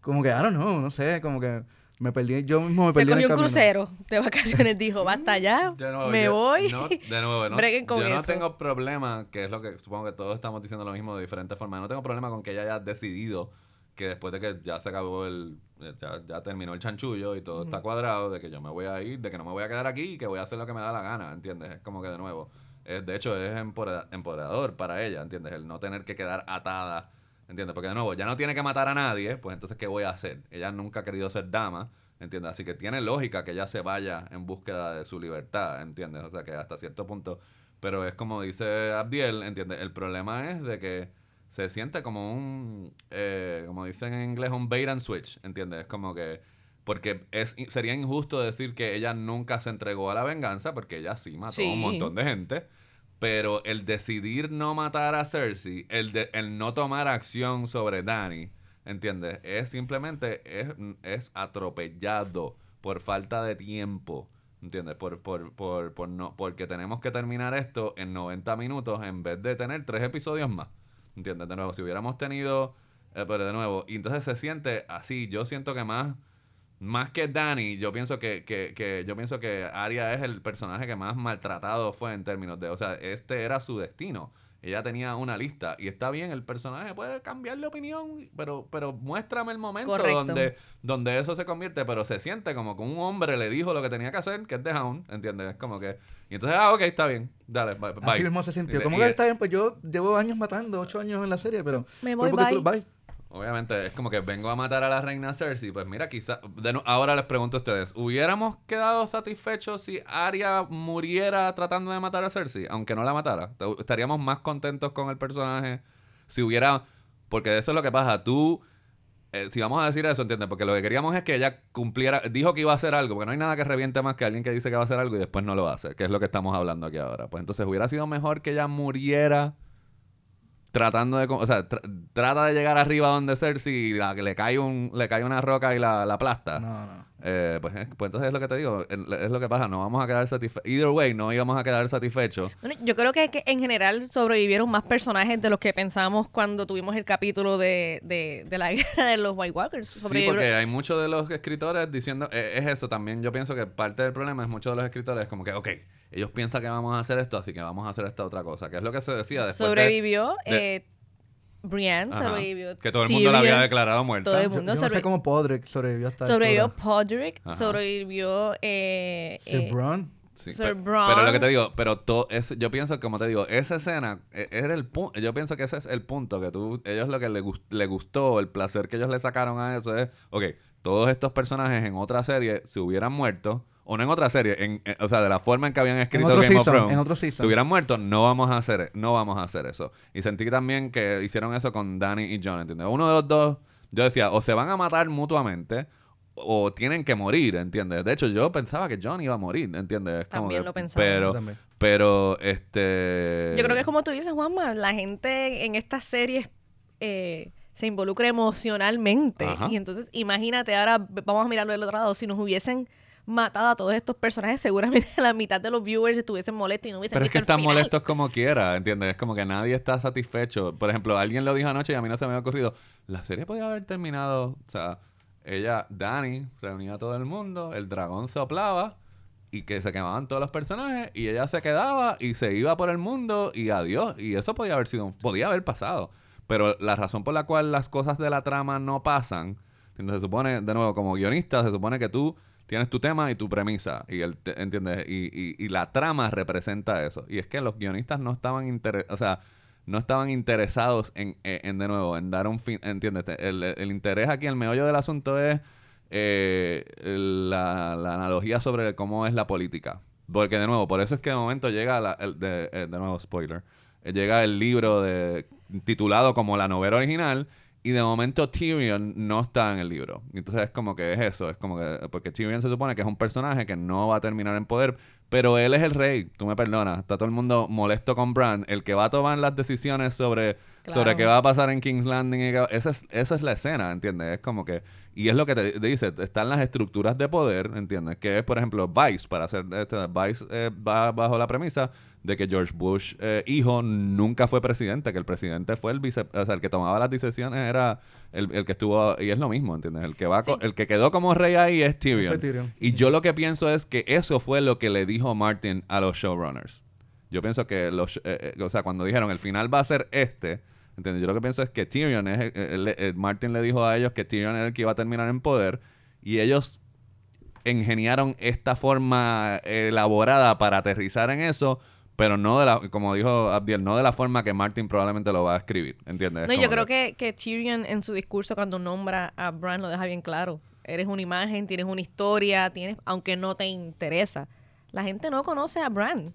Como que, I don't know, no sé, como que me perdí, yo mismo me Se perdí en el cogió un camino. crucero de vacaciones, dijo, basta ya, nuevo, me yo- voy. no- de nuevo, no, Breguen con yo no eso. tengo problema, que es lo que supongo que todos estamos diciendo lo mismo de diferentes formas. No tengo problema con que ella haya decidido que después de que ya se acabó el. Ya, ya terminó el chanchullo y todo está cuadrado, de que yo me voy a ir, de que no me voy a quedar aquí y que voy a hacer lo que me da la gana, ¿entiendes? Es como que de nuevo. es- de hecho, es empodera- empoderador para ella, ¿entiendes? El no tener que quedar atada, ¿entiendes? Porque de nuevo, ya no tiene que matar a nadie, pues entonces, ¿qué voy a hacer? Ella nunca ha querido ser dama. ¿Entiendes? Así que tiene lógica que ella se vaya en búsqueda de su libertad, ¿entiendes? O sea que hasta cierto punto. Pero es como dice Abdiel, ¿entiendes? El problema es de que se siente como un, eh, como dicen en inglés, un bait and switch, ¿entiendes? Es como que, porque es, sería injusto decir que ella nunca se entregó a la venganza, porque ella sí mató a un montón de gente. Pero el decidir no matar a Cersei, el, de, el no tomar acción sobre Dani, ¿entiendes? Es simplemente, es, es atropellado por falta de tiempo, ¿entiendes? Por, por, por, por no, porque tenemos que terminar esto en 90 minutos en vez de tener tres episodios más, ¿entiendes? De nuevo, si hubiéramos tenido, eh, pero de nuevo, y entonces se siente así, yo siento que más... Más que Dani, yo pienso que, que, que yo pienso que Arya es el personaje que más maltratado fue en términos de, o sea, este era su destino. Ella tenía una lista y está bien, el personaje puede cambiar de opinión, pero pero muéstrame el momento Correcto. donde donde eso se convierte, pero se siente como que un hombre le dijo lo que tenía que hacer, que es The Hound, ¿entiendes? Es como que y entonces, ah, ok, está bien. Dale, bye. bye. Así mismo se sintió. Como que está bien, pues yo llevo años matando, ocho años en la serie, pero... Me pero voy, tú- bye. Obviamente es como que vengo a matar a la reina Cersei. Pues mira, quizá. de nu- ahora les pregunto a ustedes: ¿hubiéramos quedado satisfechos si Arya muriera tratando de matar a Cersei? Aunque no la matara. ¿Estaríamos más contentos con el personaje si hubiera. Porque eso es lo que pasa. Tú. eh, si vamos a decir eso, ¿entiendes? Porque lo que queríamos es que ella cumpliera, dijo que iba a hacer algo, porque no hay nada que reviente más que alguien que dice que va a hacer algo y después no lo hace, que es lo que estamos hablando aquí ahora. Pues entonces hubiera sido mejor que ella muriera tratando de, o sea, tra- trata de llegar arriba donde Cersei y la- le cae un le cae una roca y la, la aplasta. No, no. Eh, pues, es- pues entonces es lo que te digo, es lo que pasa, no vamos a quedar satisfechos. Either way, no íbamos a quedar satisfechos. Bueno, yo creo que, que en general sobrevivieron más personajes de los que pensamos cuando tuvimos el capítulo de, de, de la [laughs] guerra de los White Walkers. Sí, porque hay muchos de los escritores diciendo, eh, es eso también, yo pienso que parte del problema es muchos de los escritores como que, ok, ellos piensan que vamos a hacer esto, así que vamos a hacer esta otra cosa, que es lo que se decía después de- sobrevivió de- eh, Brienne, Ajá, sobrevivió. que todo el mundo la había declarado muerta. todo el Yo, mundo yo no sé cómo Podrick sobrevivió hasta Sobrevivió. Podrick, Ajá. sobrevivió eh, Sir eh. Sí, Sir pe- Bronn. Pero lo que te digo, pero to- es, yo pienso, como te digo, esa escena eh, era el punto. Yo pienso que ese es el punto que tú, ellos lo que le, gus- le gustó, el placer que ellos le sacaron a eso es, ok, todos estos personajes en otra serie se hubieran muerto, o no en otra serie, en, en- o sea, de la forma en que habían escrito otro Game of season, Thrones, en otro season. hubieran muerto, no vamos a hacer, no vamos a hacer eso. Y sentí también que hicieron eso con Danny y John, ¿entiendes? Uno de los dos, yo decía, o se van a matar mutuamente. O tienen que morir, ¿entiendes? De hecho, yo pensaba que John iba a morir, ¿entiendes? Es como También que- lo pensaba. Pero, Yo también. pero, este... Yo creo que es como tú dices, Juanma, la gente en estas series eh, se involucra emocionalmente. Ajá. Y entonces, imagínate, ahora vamos a mirarlo del otro lado, si nos hubiesen matado a todos estos personajes, seguramente [laughs] la mitad de los viewers estuviesen molestos y no hubiesen Pero es que están molestos como quiera, ¿entiendes? Es como que nadie está satisfecho. Por ejemplo, alguien lo dijo anoche y a mí no se me había ocurrido. La serie podía haber terminado, o sea, ella, Dani, reunía a todo el mundo, el dragón soplaba y que se quemaban todos los personajes y ella se quedaba y se iba por el mundo y adiós. Y eso podía haber sido, podía haber pasado. Pero la razón por la cual las cosas de la trama no pasan, se supone, de nuevo, como guionista, se supone que tú tienes tu tema y tu premisa, y el, ¿entiendes? Y, y- y la trama representa eso. Y es que los guionistas no estaban inter- o sea, no estaban interesados en, en, en, de nuevo, en dar un fin, ¿entiendes? El, el interés aquí, el meollo del asunto es eh, la, la analogía sobre cómo es la política. Porque de nuevo, por eso es que de momento llega, la- el, de, eh, de nuevo, spoiler, eh, llega el libro de, titulado como la novela original y de momento Tyrion no está en el libro. Entonces es como que es eso, es como que porque Tyrion se supone que es un personaje que no va a terminar en poder, pero él es el rey, tú me perdonas, está todo el mundo molesto con Bran, el que va a tomar las decisiones sobre Claro. sobre qué va a pasar en King's Landing, y esa es esa es la escena, ¿entiendes? Es como que y es lo que te, te dice, están las estructuras de poder, ¿entiendes? Que es, por ejemplo, Vice, para hacer este, Vice eh, va bajo la premisa de que George Bush, eh, hijo, nunca fue presidente, que el presidente fue el vice, o sea, el que tomaba las decisiones era el, el que estuvo, y es lo mismo, ¿entiendes? El que va, Sí. el que quedó como rey ahí es Tyrion. Y yo lo que pienso es que eso fue lo que le dijo Martin a los showrunners. Yo pienso que los, eh, eh, o sea, cuando dijeron el final va a ser este, ¿entiendes? Yo lo que pienso es que Tyrion es, el- el- el- Martin le dijo a ellos que Tyrion era el que iba a terminar en poder y ellos ingeniaron esta forma elaborada para aterrizar en eso, pero no de la, como dijo Abdiel, no de la forma que Martin probablemente lo va a escribir, ¿entiendes? Es No, yo creo que, que Tyrion en su discurso cuando nombra a Bran lo deja bien claro. Eres una imagen, tienes una historia, tienes, aunque no te interesa. La gente no conoce a Bran.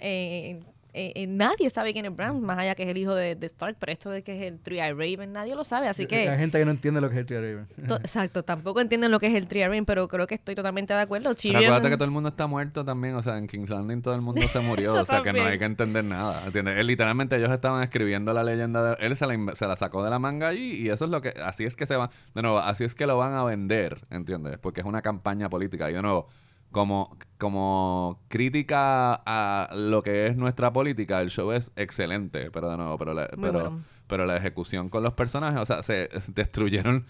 Eh, eh, eh, nadie sabe quién es Bran, más allá que es el hijo de, de Stark, pero esto de que es el Three-Eye Raven, nadie lo sabe, así Hay que... gente que no entiende lo que es el Tyrion Raven. to- [laughs] exacto, tampoco entienden lo que es el Three-Eye Raven, pero creo que estoy totalmente de acuerdo. Pero Tyrion- acuérdate que todo el mundo está muerto también, o sea, en King's Landing todo el mundo se [laughs] murió, o sea, que no hay que entender nada, ¿entiendes? Él, literalmente ellos estaban escribiendo la leyenda de él se la, se la sacó de la manga allí y eso es lo que así es que se va, de nuevo, así es que lo van a vender, ¿entiendes? Porque es una campaña política y de nuevo como, como crítica a lo que es nuestra política, el show es excelente, pero de nuevo, pero la, pero, bueno. pero la ejecución con los personajes, o sea, se [laughs] destruyeron.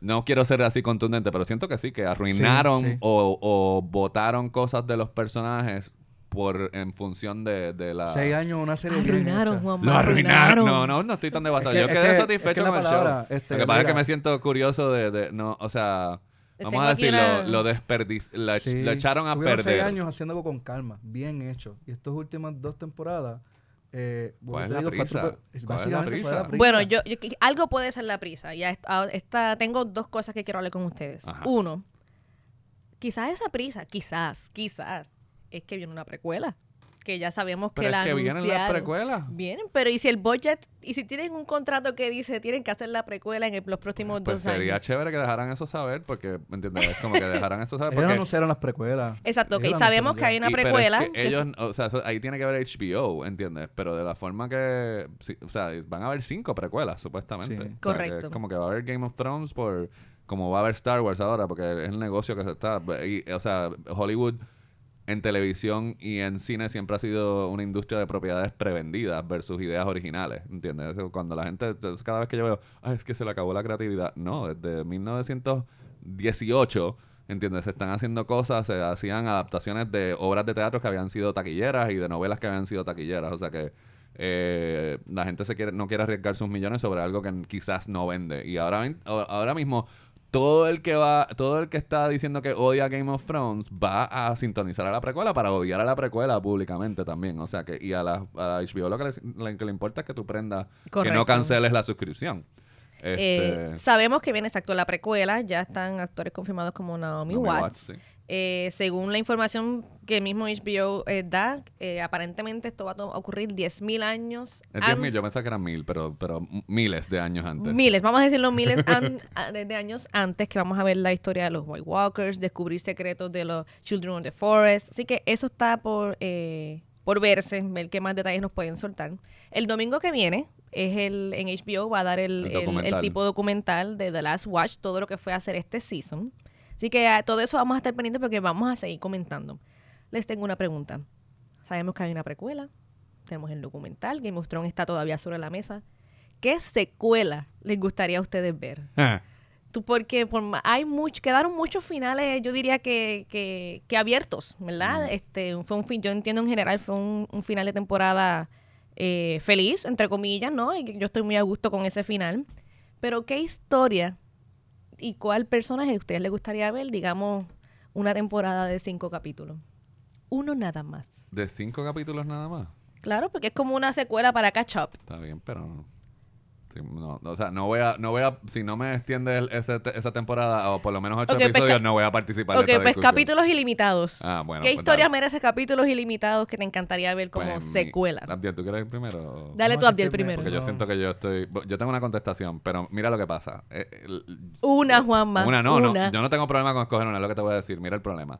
No quiero ser así contundente, pero siento que sí, que arruinaron sí. O, o votaron cosas de los personajes por en función de, de la... Seis años, una serie Arruinaron. Juan. Lo arruinaron. No, no, no estoy tan devastado. Es que- Yo es quedé que- satisfecho es que la con el show. este, Lo que pasa es que me siento curioso de, de- no, o sea, vamos Tengo a una- lo desperdic lo, Sí. lo echaron a Tuvieron perder. seis años haciendo algo con calma, bien hecho. Y estas últimas dos temporadas, eh, ¿Cuál es te la digo, fue prisa? atropell- ¿Cuál es la básicamente fue prisa? prisa. Bueno, yo, yo- algo puede ser la prisa. Ya est- a- esta, tengo dos cosas que quiero hablar con ustedes. Ajá. Uno, quizás esa prisa, quizás, quizás, es que viene una precuela. Que ya sabemos que Pero la es que vienen las anunciaron. precuelas. Vienen, pero ¿y si el budget, y si tienen un contrato que dice tienen que hacer la precuela en el- los próximos Pues dos sería años? chévere que dejaran eso saber, porque, ¿me entiendes? Es como que dejaran eso saber. [laughs] Ellos anunciaron las precuelas. Exacto, Ellos sabemos que hay una y- pero es precuela. que que ellos, o sea, eso- ahí tiene que haber HBO, ¿entiendes? Pero de la forma que, sí, o sea, van a haber cinco precuelas, supuestamente. Sí. O sea, que Correcto. es como que va a haber Game of Thrones por, como va a haber Star Wars ahora, porque es el negocio que se está, y, o sea, Hollywood en televisión y en cine siempre ha sido una industria de propiedades prevendidas versus ideas originales, ¿entiendes? Cuando la gente, cada vez que yo veo, Ay, es que se le acabó la creatividad, no, desde 1918, ¿entiendes? Se están haciendo cosas, se hacían adaptaciones de obras de teatro que habían sido taquilleras y de novelas que habían sido taquilleras, o sea que eh, la gente se quiere, no quiere arriesgar sus millones sobre algo que quizás no vende. Y ahora, ahora mismo todo el que va, todo el que está diciendo que odia Game of Thrones va a sintonizar a la precuela para odiar a la precuela públicamente también. O sea que, y a la, a la HBO lo que le, lo que le importa es que tú prendas, que no canceles la suscripción. eh, Este, sabemos que viene exacto la precuela, ya están actores confirmados como Naomi, Naomi Watts. Watts, sí. Eh, según la información que mismo HBO eh, da, eh, aparentemente esto va a ocurrir 10.000 años. Es an- 10.000, yo pensaba que eran mil, pero, pero miles de años antes. Miles, vamos a decirlo miles [laughs] de años antes que vamos a ver la historia de los White Walkers, descubrir secretos de los Children of the Forest. Así que eso está por, eh, por verse, ver qué más detalles nos pueden soltar. El domingo que viene es el en HBO va a dar el, El el- el tipo documental de The Last Watch, todo lo que fue hacer este season. Así que a todo eso vamos a estar pendientes porque vamos a seguir comentando. Les tengo una pregunta. Sabemos que hay una precuela, tenemos el documental, Game of Thrones está todavía sobre la mesa. ¿Qué secuela les gustaría a ustedes ver? Tú, porque por hay mucho, quedaron muchos finales, yo diría que, que, que abiertos, ¿verdad? Este, fue un fin, yo entiendo en general, fue un, un final de temporada eh, feliz, entre comillas, ¿no? Y yo estoy muy a gusto con ese final. Pero ¿qué historia y cuál personaje a ustedes les gustaría ver, digamos, una temporada de cinco capítulos? Uno nada más. De cinco capítulos nada más. Claro, porque es como una secuela para catch up. Está bien, pero. Sí, no, no, o sea, no voy a, no voy a, si no me extiende el- ese te- esa temporada o por lo menos ocho pues, episodios, no voy a participar Ok, de esta pues discusión. capítulos ilimitados. Ah, bueno, ¿Qué pues historia dale. merece capítulos ilimitados que te encantaría ver como Pues, mi- secuela? Abdiel, ¿tú quieres ir primero? Dale No, tú, Abdiel, primero. Porque yo No. siento que yo estoy, yo tengo una contestación, pero mira lo que pasa. Eh, el- Una, Juanma. Una no, no. una. Yo no tengo problema con escoger una, es lo que te voy a decir. Mira el problema.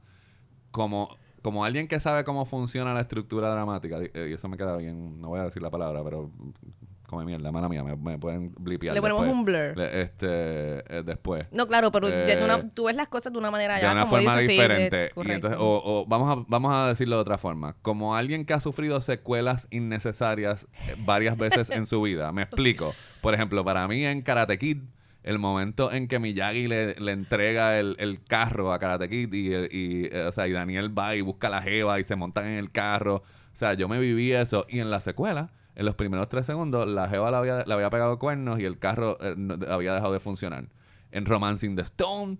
Como, como alguien que sabe cómo funciona la estructura dramática, di- eh, y eso me queda bien, no voy a decir la palabra, pero come mierda, mala mía, me, me pueden blipear. Le ponemos después. un blur. Le- este, eh, después. No, claro, pero de Eh, una- tú ves las cosas de una manera de ya una como forma dices, sí, de- diferente. y correcto. entonces, o, o vamos, a, vamos a decirlo de otra forma. Como alguien que ha sufrido secuelas innecesarias eh, varias veces en su vida. Me [laughs] explico. Por ejemplo, para mí en Karate Kid, el momento en que Miyagi le, le entrega el, el carro a Karate Kid y, y, eh, o sea, y Daniel va y busca la jeva y se montan en el carro. O sea, yo me viví eso. Y en la secuela, en los primeros tres segundos, la jeva le había, le había pegado cuernos y el carro eh, no- había dejado de funcionar. En Romancing the Stone,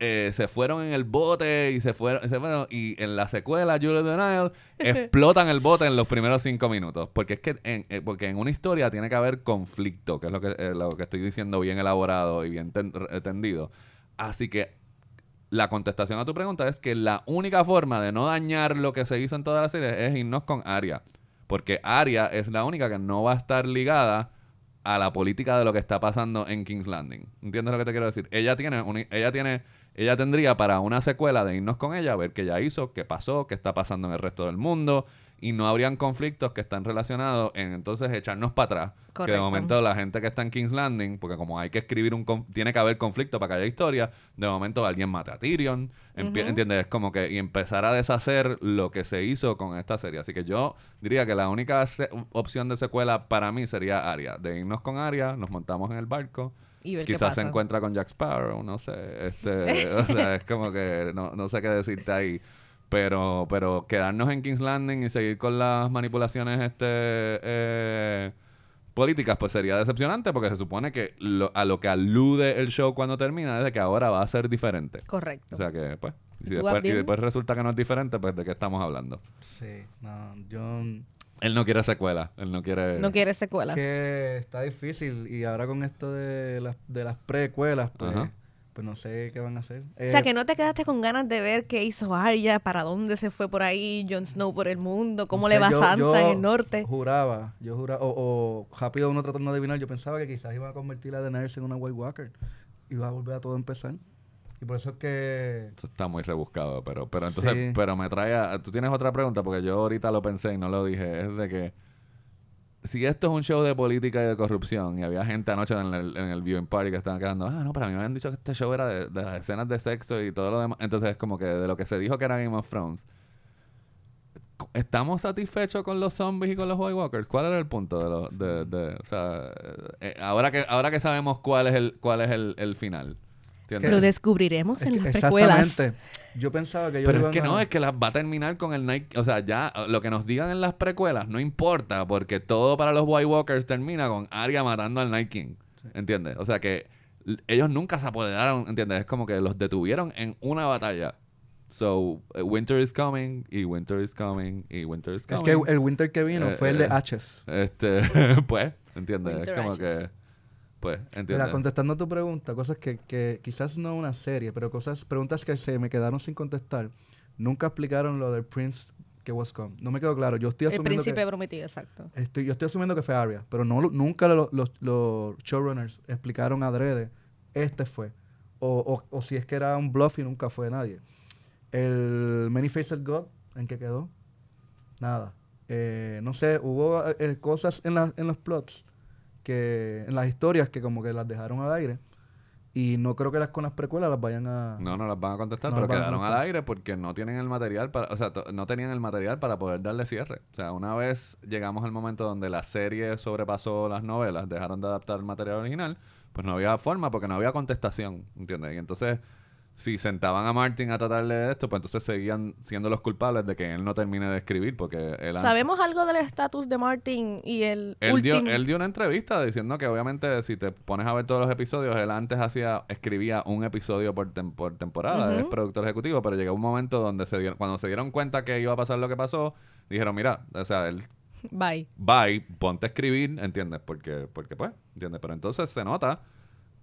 eh, se fueron en el bote y se fueron, se fueron y en la secuela Julie the Nile [laughs] explotan el bote en los primeros cinco minutos. Porque es que en, eh, porque en una historia tiene que haber conflicto que es lo que eh, lo que estoy diciendo bien elaborado y bien ten- entendido. Así que la contestación a tu pregunta es que la única forma de no dañar lo que se hizo en toda la serie es irnos con Aria porque Aria es la única que no va a estar ligada a la política de lo que está pasando en King's Landing. ¿Entiendes lo que te quiero decir? Ella tiene, un- ella tiene, ella tendría para una secuela de irnos con ella, ver qué ella hizo, qué pasó, qué está pasando en el resto del mundo, y no habrían conflictos que están relacionados en entonces echarnos para atrás. Que de momento la gente que está en King's Landing, porque como hay que escribir un, tiene que haber conflicto para que haya historia, de momento alguien mate a Tyrion. ¿entiendes? Es como que, y empezar a deshacer lo que se hizo con esta serie. Así que yo diría que la única opción de secuela para mí sería Aria. De irnos con Aria, nos montamos en el barco, y ver qué quizás pasa. se encuentra con Jack Sparrow, no sé. Este, [laughs] o sea, es como que no, no sé qué decirte ahí. Pero, pero quedarnos en King's Landing y seguir con las manipulaciones este eh, políticas, pues sería decepcionante porque se supone que lo- a lo que alude el show cuando termina es de que ahora va a ser diferente. Correcto. O sea que, pues, y si ¿Tú, después, y después resulta que no es diferente, pues de qué estamos hablando. Sí, no, yo... Él no quiere secuela, él no quiere... no quiere secuela. Que está difícil y ahora con esto de las, de las precuelas, pues, Ajá. Pues no sé qué van a hacer. O sea, Eh, que no te quedaste con ganas de ver qué hizo Arya, para dónde se fue por ahí, Jon Snow por el mundo, cómo le va yo- Sansa yo en el norte. Juraba, yo juraba, o, o rápido uno tratando de adivinar, yo pensaba que quizás iba a convertir a Daenerys en una White Walker y iba a volver a todo empezar. Y por eso es que Eso está muy rebuscado, pero, pero entonces, Sí. pero me trae a, Tú tienes otra pregunta, porque yo ahorita lo pensé y no lo dije. Es de que si esto es un show de política y de corrupción, y había gente anoche en el, viewing party que estaban quedando, ah, no, pero a mí me habían dicho que este show era de, de las escenas de sexo y todo lo demás. Entonces es como que de lo que se dijo que era Game of Thrones. ¿Estamos satisfechos con los zombies y con los White Walkers? ¿Cuál era el punto de los de, de- o sea, eh, ahora que ahora que sabemos cuál es el cuál es el, el final? ¿Entiendes? Lo descubriremos es en que- las precuelas. exactamente. Yo pensaba que ellos Pero es que no, es que las va a terminar con el Night. O sea, ya lo que nos digan en las precuelas no importa, porque todo para los White Walkers termina con Arya matando al Night King. ¿Entiendes? O sea que ellos nunca se apoderaron, ¿entiendes? Es como que los detuvieron en una batalla. So, eh, Winter is coming, y Winter is coming, y Winter is Es coming. que el winter que vino Eh, fue el de eh, Ashes. Este, [laughs] pues, ¿entiendes? Winter es como Ashes. que. Pues, Mira, ¿entiendes? contestando a tu pregunta, cosas que, que quizás no una serie, pero cosas, preguntas que se me quedaron sin contestar. Nunca explicaron lo del Prince que was come. No me quedó claro. Yo estoy El asumiendo príncipe que, prometido, exacto. estoy, yo estoy asumiendo que fue Arya, pero no nunca lo- los, los showrunners explicaron adrede este fue. O, o, o si es que era un bluff y nunca fue nadie. El Many Faced God, ¿en qué quedó? Nada. Eh, no sé, hubo eh, cosas en, la- en los plots, que en las historias que como que las dejaron al aire. Y no creo que las con las precuelas las vayan a... No, no las van a contestar, No pero quedaron al aire porque no tienen el material para, o sea, no tenían el material para poder darle cierre. O sea, una vez llegamos al momento donde la serie sobrepasó las novelas, dejaron de adaptar el material original, pues no había forma porque no había contestación, ¿entiendes? Y entonces, si sentaban a Martin a tratarle de esto, pues entonces seguían siendo los culpables de que él no termine de escribir porque él ¿Sabemos algo del estatus de Martin y el él dio, él dio una entrevista diciendo que obviamente si te pones a ver todos los episodios, él antes hacía, escribía un episodio por, tem- por temporada, Ujú. es productor ejecutivo, pero llegó un momento donde se dieron, cuando se dieron cuenta que iba a pasar lo que pasó, dijeron, mira, o sea, él Bye. bye, ponte a escribir, ¿entiendes? Porque, porque pues, ¿entiendes? Pero entonces se nota,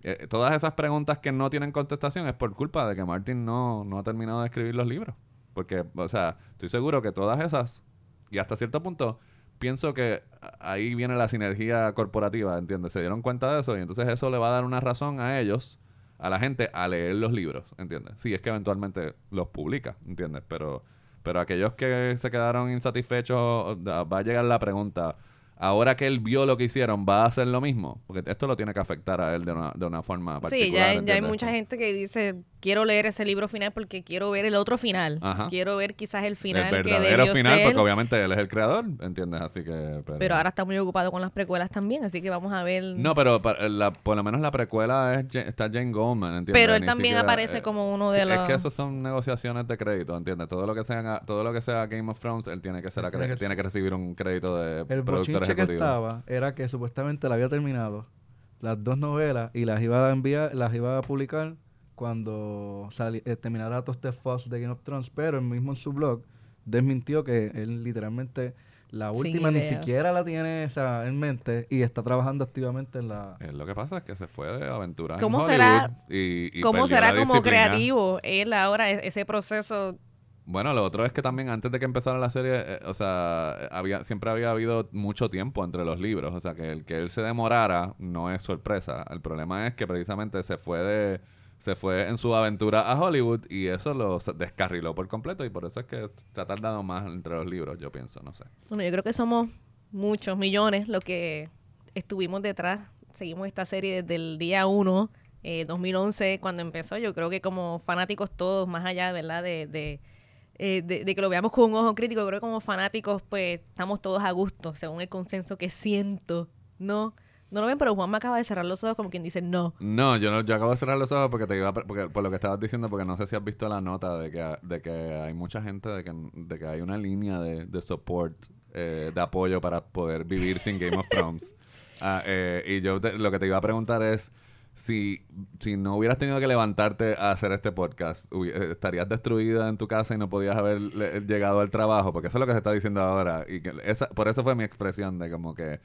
eh, todas esas preguntas que no tienen contestación es por culpa de que Martin no, no ha terminado de escribir los libros. Porque, o sea, estoy seguro que todas esas, y hasta cierto punto, pienso que ahí viene la sinergia corporativa, ¿entiendes? Se dieron cuenta de eso y entonces eso le va a dar una razón a ellos, a la gente, a leer los libros, ¿entiendes? Sí, es que eventualmente los publica, ¿entiendes? Pero, pero aquellos que se quedaron insatisfechos, va a llegar la pregunta, ahora que él vio lo que hicieron, ¿va a hacer lo mismo? Porque esto lo tiene que afectar a él de una, de una forma particular. Sí, ya, hay- ya hay mucha gente que dice, quiero leer ese libro final porque quiero ver el otro final. Ajá. Quiero ver quizás el final el que verdadero debió final, ser. porque obviamente él es el creador, ¿entiendes? Así que... Pero, Pero ahora está muy ocupado con las precuelas también, así que vamos a ver. No, pero la- por lo menos la precuela es, está Jane Goldman, ¿entiendes? Pero él Ni también siquiera- aparece eh, como uno de sí, los. Es que eso son negociaciones de crédito, ¿entiendes? Todo lo que sea, todo lo que sea Game of Thrones, él tiene que ser tiene que tiene que recibir un crédito de El productor bochinche que ejecutivo. estaba era que supuestamente la había terminado las dos novelas y las iba a enviar, las iba a publicar cuando sali- eh, terminara Toast the Foss de Game of Thrones, pero él mismo en su blog desmintió que él literalmente la última ni siquiera la tiene o sea, en mente y está trabajando activamente en la... Eh, lo que pasa es que se fue de aventura ¿Cómo en será- Hollywood y, y ¿Cómo será como disciplina. creativo él ahora, e- ese proceso? Bueno, lo otro es que también antes de que empezara la serie, eh, o sea, había siempre había habido mucho tiempo entre los libros, o sea, que el que él se demorara no es sorpresa. El problema es que precisamente se fue de se fue en su aventura a Hollywood y eso lo descarriló por completo y por eso es que se ha tardado más entre los libros, yo pienso, no sé. Bueno, yo creo que somos muchos millones los que estuvimos detrás. Seguimos esta serie desde el día 1, eh, 2011, cuando empezó. Yo creo que como fanáticos todos, más allá ¿verdad? De, de, eh, de, de que lo veamos con un ojo crítico, yo creo que como fanáticos, pues estamos todos a gusto, según el consenso que siento. No, no lo ven, pero Juan me acaba de cerrar los ojos como quien dice no. No, yo no, yo acabo de cerrar los ojos porque te iba porque, por lo que estabas diciendo, porque no sé si has visto la nota de que, de que hay mucha gente, de que, de que hay una línea de, de support, eh, de apoyo para poder vivir sin Game of Thrones. [laughs] Ah, eh, y yo te- lo que te iba a preguntar es si, si no hubieras tenido que levantarte a hacer este podcast, eh, estarías destruida en tu casa y no podías haber le- llegado al trabajo, porque eso es lo que se está diciendo ahora. Y que esa, por eso fue mi expresión de como que...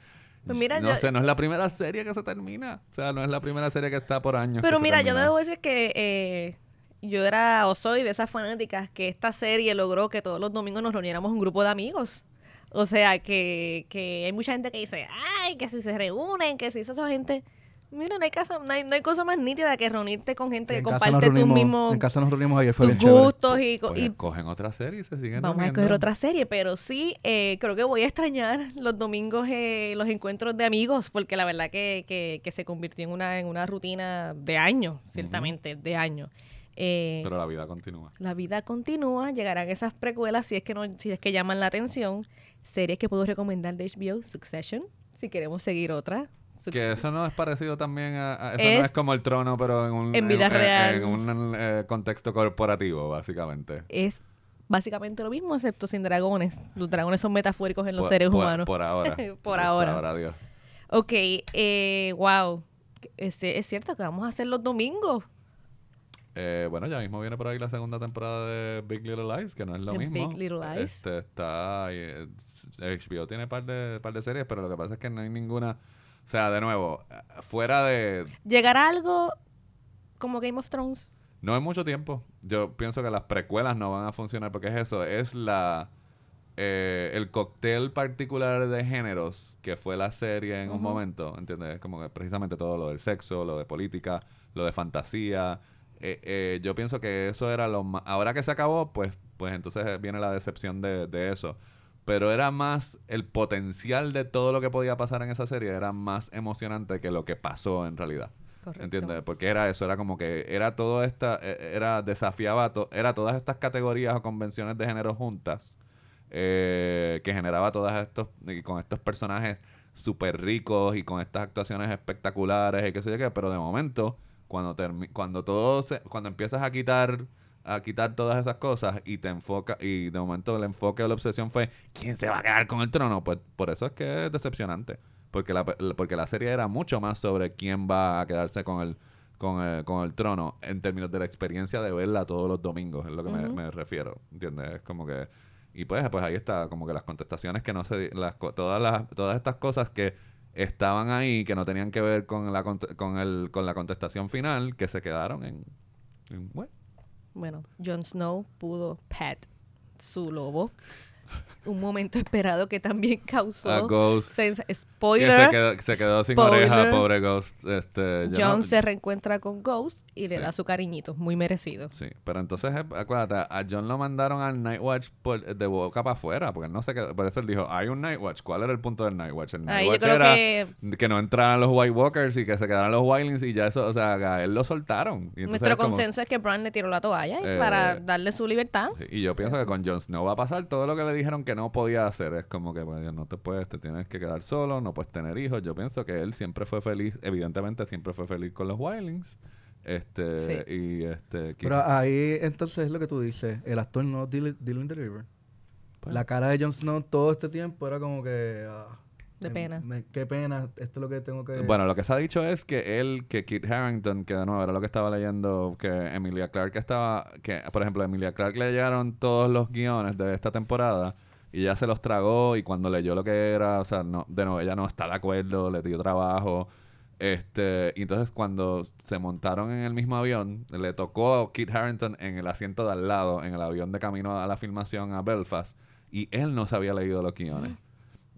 Pues mira, no yo- sé, no es la primera serie que se termina. O sea, no es la primera serie que está por años. Pero mira, yo debo decir que eh, yo era o soy de esas fanáticas que esta serie logró que todos los domingos nos reuniéramos un grupo de amigos. O sea, que, que hay mucha gente que dice, ay, que si se reúnen, que si esa gente... Mira, no hay, casa, no, hay, no hay cosa más nítida que reunirte con gente que comparte tus mismos en casa nos reunimos ayer, fue tus bien gustos y, co- Pues y escogen otra serie y se siguen Vamos a escoger otra serie, pero sí, eh, creo que voy a extrañar los domingos, eh, los encuentros de amigos, porque la verdad que, que, que se convirtió en una, en una rutina de años, ciertamente, de años. Eh, Pero la vida continúa. la vida continúa, llegarán esas precuelas si es que no, si es que llaman la atención. Series que puedo recomendar de HBO, Succession, si queremos seguir otra. Que eso no es parecido también a... a- eso no Es- es como el trono, pero en un... en vida real. En, un eh, contexto corporativo, básicamente. Es básicamente lo mismo, excepto sin dragones. Los dragones son metafóricos en los Por- seres por- humanos. Por ahora. [laughs] Por ahora. Sabrá Dios. Ok, eh, wow. Es, es cierto que vamos a hacer los domingos. Eh, bueno, ya mismo viene por ahí la segunda temporada de Big Little Lies, que no es lo mismo. Big Little Lies. Este está... eh, HBO tiene par de, par de series, pero lo que pasa es que no hay ninguna... O sea, de nuevo, fuera de, ¿Llegará algo como Game of Thrones? No es mucho tiempo. Yo pienso que las precuelas no van a funcionar porque es eso, es la eh, el cóctel particular de géneros que fue la serie en un momento, ¿entiendes? Como que precisamente todo lo del sexo, lo de política, lo de fantasía. Eh, eh, yo pienso que eso era lo más... Ahora que se acabó, pues, pues entonces viene la decepción de, de eso. Pero era más el potencial de todo lo que podía pasar en esa serie, era más emocionante que lo que pasó en realidad. Correcto. ¿Entiendes? Porque era eso, era como que era todo esta, eh, era desafiaba, to- era todas estas categorías o convenciones de género juntas, eh, que generaba todas estos, y con estos personajes súper ricos y con estas actuaciones espectaculares y qué sé yo qué, pero de momento, cuando cuando todo se, cuando empiezas a quitar a quitar todas esas cosas y te enfoca y de momento el enfoque o la obsesión fue quién se va a quedar con el trono pues por eso es que es decepcionante porque la, porque la serie era mucho más sobre quién va a quedarse con el con el, con el trono en términos de la experiencia de verla todos los domingos es lo que me- refiero ¿entiendes? es como que Y pues, pues ahí está, como que las contestaciones que no se... Las, todas, las, todas estas cosas que estaban ahí, que no tenían que ver con la, con el, con la contestación final, que se quedaron en... en, bueno, Bueno, Jon Snow pudo pet su lobo. Un momento esperado que también causó a Ghost... Que spoiler. se quedó, se quedó sin Spoiler. oreja, pobre Ghost. Este, no- se reencuentra con Ghost y le da su cariñito, muy merecido. Sí, pero entonces, eh, acuérdate, a John lo mandaron al Nightwatch por, de boca para afuera, porque él no se quedó, por eso él dijo, hay un Nightwatch. ¿Cuál era el punto del Nightwatch? El Ahí yo Nightwatch creo era que que no entraran los White Walkers y que se quedaran los Wildlings y ya eso, o sea, a él lo soltaron. Y nuestro como- consenso es que Bran le tiró la toalla Eh, para darle su libertad. Sí, Y yo pienso que con Jon Snow va a pasar todo lo que le dijeron que no podía hacer. Es como que pues, no te puedes, te tienes que quedar solo, no puedes tener hijos. Yo pienso que él siempre fue feliz, evidentemente siempre fue feliz con los Wildlings. Este, Sí. y este, Pero ahí entonces es lo que tú dices, el actor no Dylan Dylan Deliver. Pues- La cara de Jon Snow todo este tiempo era como que... ah, De me- pena. me- qué pena, esto es lo que tengo que... Bueno, lo que se ha dicho es que él, que Kit Harrington, que de nuevo era lo que estaba leyendo, que Emilia Clarke estaba, que por ejemplo a Emilia Clarke le llegaron todos los guiones de esta temporada y ya se los tragó y cuando leyó lo que era, o sea, no, de nuevo ella no está de acuerdo, le dio trabajo. Este, y entonces cuando se montaron en el mismo avión, le tocó a Kit Harrington en el asiento de al lado, en el avión de camino a la filmación a Belfast, y él no se había leído los guiones.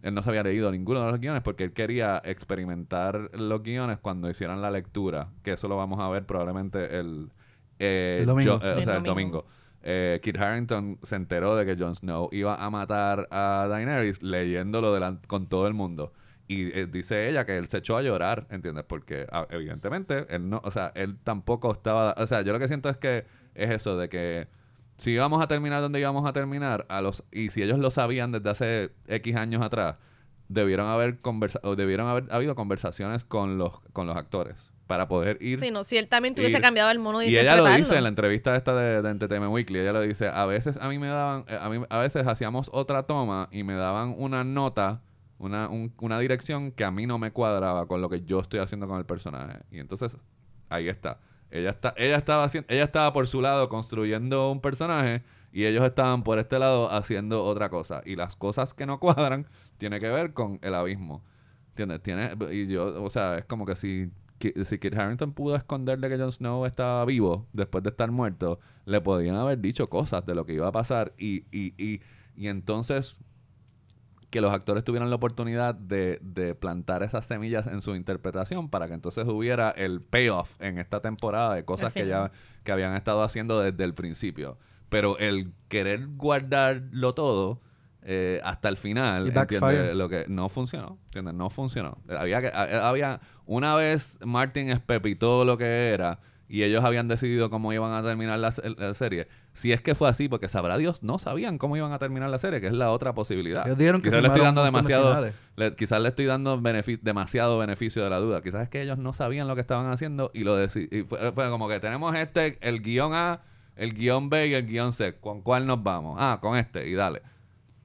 Él no se había leído ninguno de los guiones porque él quería experimentar los guiones cuando hicieran la lectura, que eso lo vamos a ver probablemente el, eh, El domingo. yo- eh, o El sea, el domingo. Eh, Kit Harrington se enteró de que Jon Snow iba a matar a Daenerys leyéndolo delan- con todo el mundo. Y eh, dice ella que él se echó a llorar, ¿entiendes? Porque ah, evidentemente él no, o sea, él tampoco estaba, o sea, yo lo que siento es que es eso de que si íbamos a terminar donde íbamos a terminar, a los y si ellos lo sabían desde hace X años atrás, debieron haber conversa o debieron haber habido conversaciones con los con los actores para poder ir Sí, no, si él también tuviese ir- cambiado el mono de y ella lo dice en la entrevista esta de, de Entertainment Weekly, ella lo dice, a veces a mí me daban, eh, a mí a veces hacíamos otra toma y me daban una nota, una, un- una dirección que a mí no me cuadraba con lo que yo estoy haciendo con el personaje. Y entonces, ahí está. Ella está, ella estaba ella estaba por su lado construyendo un personaje y ellos estaban por este lado haciendo otra cosa. Y las cosas que no cuadran tiene que ver con el abismo. ¿Entiendes? Tiene, y yo, o sea, es como que si, si Kit Harrington pudo esconderle que Jon Snow estaba vivo después de estar muerto, le podían haber dicho cosas de lo que iba a pasar y, y, y, y entonces que los actores tuvieran la oportunidad de, de plantar esas semillas en su interpretación para que entonces hubiera el payoff en esta temporada de cosas que ya que habían estado haciendo desde el principio. Pero el querer guardarlo todo eh, hasta el final. ¿entiendes? Lo que no funcionó, ¿entiendes? No funcionó. Había que, a- había, una vez Martin espepitó lo que era y ellos habían decidido cómo iban a terminar la, se- la serie. Si es que fue así, porque sabrá Dios, no sabían cómo iban a terminar la serie, que es la otra posibilidad. Ellos dijeron que quizás le estoy dando demasiado, le- quizás le estoy dando demasiado beneficio de la duda. Quizás es que ellos no sabían lo que estaban haciendo y lo y fue, fue como que tenemos este, el guion A, el guion B y el guion C. ¿Con cuál nos vamos? Ah, con este y dale.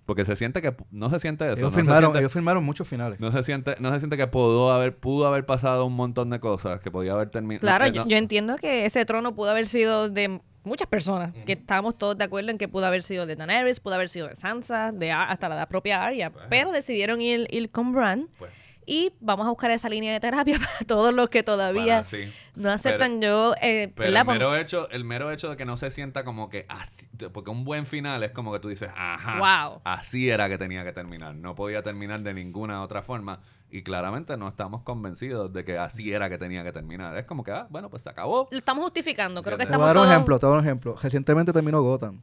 Porque se siente que no se siente eso. ellos, no se firmaron, siente- ellos firmaron muchos finales. no se siente, no se siente que pudo haber, pudo haber pasado un montón de cosas, que podía haber terminado. Claro, yo, yo entiendo que ese trono pudo haber sido de muchas personas, que estamos todos de acuerdo en que pudo haber sido de Daenerys, pudo haber sido de Sansa, de hasta la propia Arya, pero decidieron ir, ir con Bran Pues. Y vamos a buscar esa línea de terapia [laughs] para todos los que todavía sí. no aceptan yo, eh, Pero el mero, hecho, el mero hecho de que no se sienta como que así, porque un buen final es como que tú dices, ajá, Wow. así era que tenía que terminar, no podía terminar de ninguna otra forma y claramente no estamos convencidos de que así era que tenía que terminar. Es como que, ah, bueno, pues se acabó. Lo estamos justificando, creo que Te Te voy estamos a dar un todos... ejemplo, te voy a dar un ejemplo. Recientemente terminó Gotham.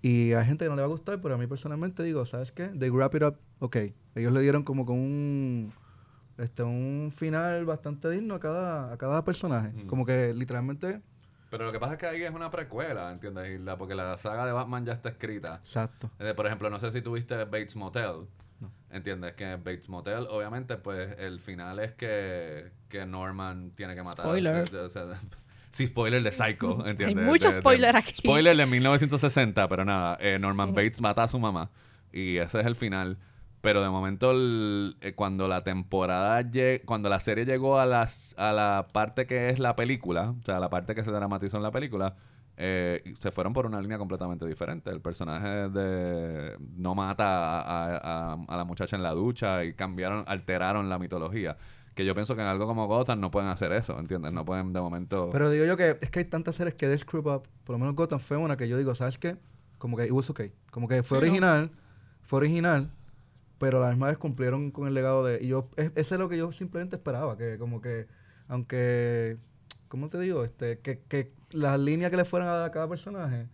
Y hay gente que no le va a gustar, pero a mí personalmente digo, ¿sabes qué? They wrap it up, ok. Ellos le dieron como con un este un final bastante digno a cada, a cada personaje. Ujú. Como que literalmente, Pero lo que pasa es que ahí es una precuela, ¿entiendes? Isla? Porque la saga de Batman ya está escrita. exacto. Eh, por ejemplo, no sé si tuviste Bates Motel. ¿Entiendes? Que Bates Motel, obviamente, pues el final es que, que Norman tiene que matar. Spoiler. eh, o sea, [laughs] sí, spoiler de Psycho, [laughs] ¿entiendes? mucho De- de- spoiler aquí. Spoiler de 1960, pero nada. eh, Norman Bates mata a su mamá. Y ese es el final. Pero de momento, el- eh, cuando la temporada, cuando la serie llegó a, las, a la parte que es la película, o sea, la parte que se dramatizó en la película, eh, se fueron por una línea completamente diferente. El personaje de no mata a, a- a- a la muchacha en la ducha y cambiaron, alteraron la mitología. Que yo pienso que en algo como Gotham no pueden hacer eso, ¿entiendes? No pueden de momento... Pero digo yo que es que hay tantas series que de Screw Up, por lo menos Gotham fue una que yo digo, ¿sabes qué? Como que it was okay. Como que fue Sí, ¿no? original, fue original, pero a la misma vez cumplieron con el legado de... Y yo, es- ese es lo que yo simplemente esperaba, que como que, aunque, ¿cómo te digo? Este, que, que las líneas que le fueran a a cada personaje,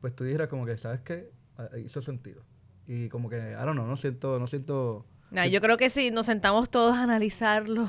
pues tú dijeras como que, ¿sabes qué? Ah, Hizo sentido. Y como que, I don't know, no siento, no siento... Nah, yo creo que si nos sentamos todos a analizarlo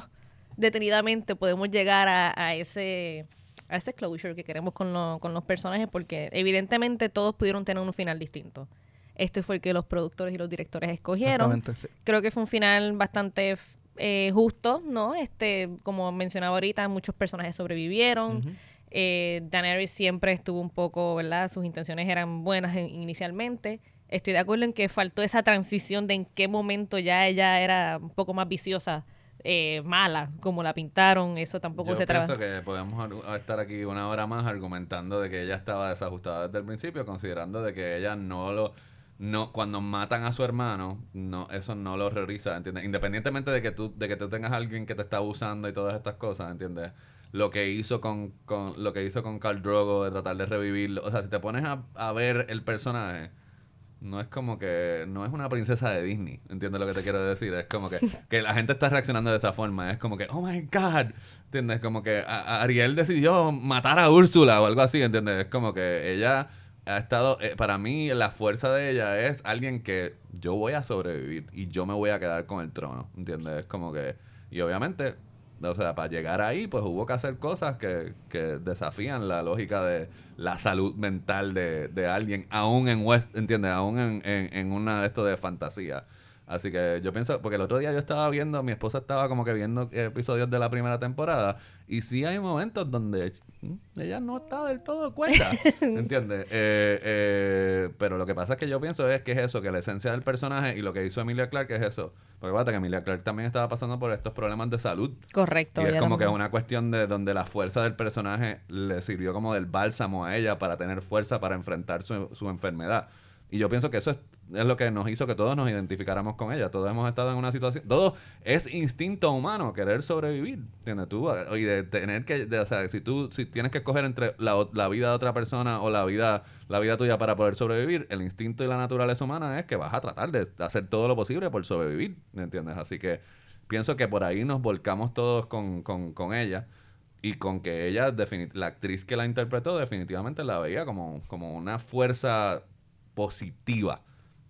detenidamente, podemos llegar a, a ese a ese closure que queremos con, lo- con los personajes, porque evidentemente todos pudieron tener un final distinto. Este fue el que los productores y los directores escogieron. Exactamente, sí. Creo que fue un final bastante eh, justo, ¿no? Este, como mencionaba ahorita, muchos personajes sobrevivieron. Ujú. Eh, Daenerys siempre estuvo un poco, ¿verdad? Sus intenciones eran buenas en- inicialmente. Estoy de acuerdo en que faltó esa transición de en qué momento ya ella era un poco más viciosa, eh, mala, como la pintaron. Eso tampoco Yo se pienso trabaja. que podemos ar- estar aquí una hora más argumentando de que ella estaba desajustada desde el principio, considerando de que ella no lo no cuando matan a su hermano, no eso no lo horroriza, ¿entiendes? Independientemente de que tú de que tú tengas a alguien que te está abusando y todas estas cosas, ¿entiendes? Lo que hizo con, con lo que hizo con Carl Drogo de tratar de revivirlo, o sea, si te pones a, a ver el personaje no es como que no es una princesa de Disney, ¿entiendes lo que te quiero decir? Es como que, [laughs] que la gente está reaccionando de esa forma, es como que, oh my god, ¿entiendes? Como que a- a Ariel decidió matar a Úrsula o algo así, ¿entiendes? Es como que ella ha estado, eh, para mí la fuerza de ella es alguien que yo voy a sobrevivir y yo me voy a quedar con el trono, ¿entiendes? Es como que, y obviamente, o sea, para llegar ahí, pues hubo que hacer cosas que, que desafían la lógica de la salud mental de, de alguien, aún en West, ¿entiendes? Aún en, en, en una de esto de fantasía. Así que yo pienso, porque el otro día yo estaba viendo, mi esposa estaba como que viendo episodios de la primera temporada, y sí hay momentos donde ella no está del todo cuenta, [laughs] ¿entiendes? Eh, eh, pero lo que pasa es que yo pienso es que es eso, que la esencia del personaje y lo que hizo Emilia Clarke es eso. Porque fíjate que Emilia Clarke también estaba pasando por estos problemas de salud. Correcto. Y es como que es una cuestión de donde la fuerza del personaje le sirvió como del bálsamo a ella para tener fuerza para enfrentar su, su enfermedad. Y yo pienso que eso es, es lo que nos hizo que todos nos identificáramos con ella. Todos hemos estado en una situación. Todo es instinto humano, querer sobrevivir. ¿Entiendes tú? Y de tener que. o sea, si tú si tienes que escoger entre la, la vida de otra persona o la vida, la vida tuya para poder sobrevivir, el instinto y la naturaleza humana es que vas a tratar de hacer todo lo posible por sobrevivir. ¿Entiendes? Así que pienso que por ahí nos volcamos todos con, con, con ella y con que ella, la actriz que la interpretó, definitivamente la veía como, como una fuerza positiva.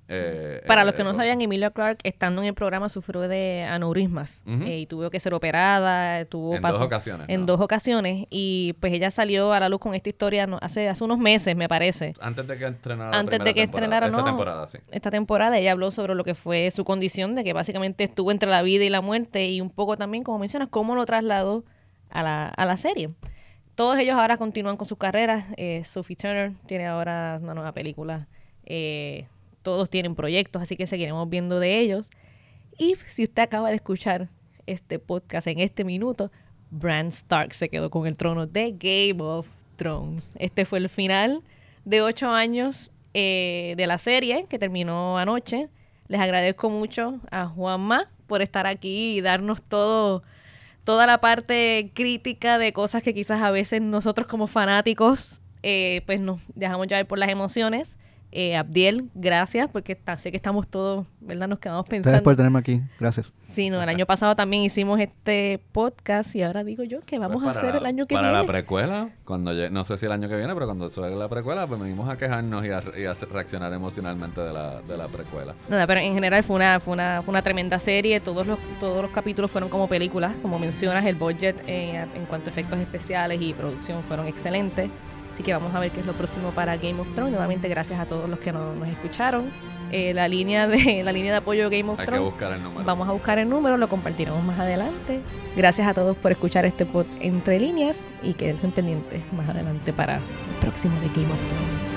Eh, Para eh, los que no por- sabían, Emilia Clark, estando en el programa, sufrió de aneurismas eh, y tuvo que ser operada. Tuvo En dos ocasiones, En ¿no? dos ocasiones. Y pues ella salió a la luz con esta historia no- hace, hace unos meses, me parece. Antes de que estrenara la Antes de que estrenara, Esta no. temporada, sí. Esta temporada ella habló sobre lo que fue su condición, de que básicamente estuvo entre la vida y la muerte y un poco también, como mencionas, cómo lo trasladó a la, a la serie. Todos ellos ahora continúan con sus carreras. Eh, Sophie Turner tiene ahora una nueva película. Eh, todos tienen proyectos, así que seguiremos viendo de ellos. Y si usted acaba de escuchar este podcast en este minuto, Bran Stark se quedó con el trono de Game of Thrones. Este fue el final de ocho años eh, de la serie que terminó anoche. Les agradezco mucho a Juanma por estar aquí y darnos todo, toda la parte crítica de cosas que quizás a veces nosotros como fanáticos eh, pues nos dejamos llevar por las emociones. Eh, Abdiel, gracias, porque sé que estamos todos, ¿verdad? Nos quedamos Gracias pensando. por tenerme aquí. Gracias. Sí, no, el año pasado también hicimos este podcast y ahora digo yo que vamos Pues a para hacer la- el año que Para viene. la precuela, cuando no sé si el año que viene, pero cuando salga la precuela, pues venimos a quejarnos y a, y a reaccionar emocionalmente de la, de la precuela. Nada, pero en general fue una, fue una, fue una tremenda serie. Todos los, todos los capítulos fueron como películas. Como mencionas, el budget eh, en cuanto a efectos especiales y producción fueron excelentes. Así que vamos a ver qué es lo próximo para Game of Thrones. Nuevamente, gracias a todos los que no- nos escucharon. Eh, la, línea de, [laughs] la línea de apoyo de Game of Hay que Thrones. buscar el número. Vamos a buscar el número, lo compartiremos más adelante. Gracias a todos por escuchar este pod entre líneas y quédense pendientes más adelante para el próximo de Game of Thrones.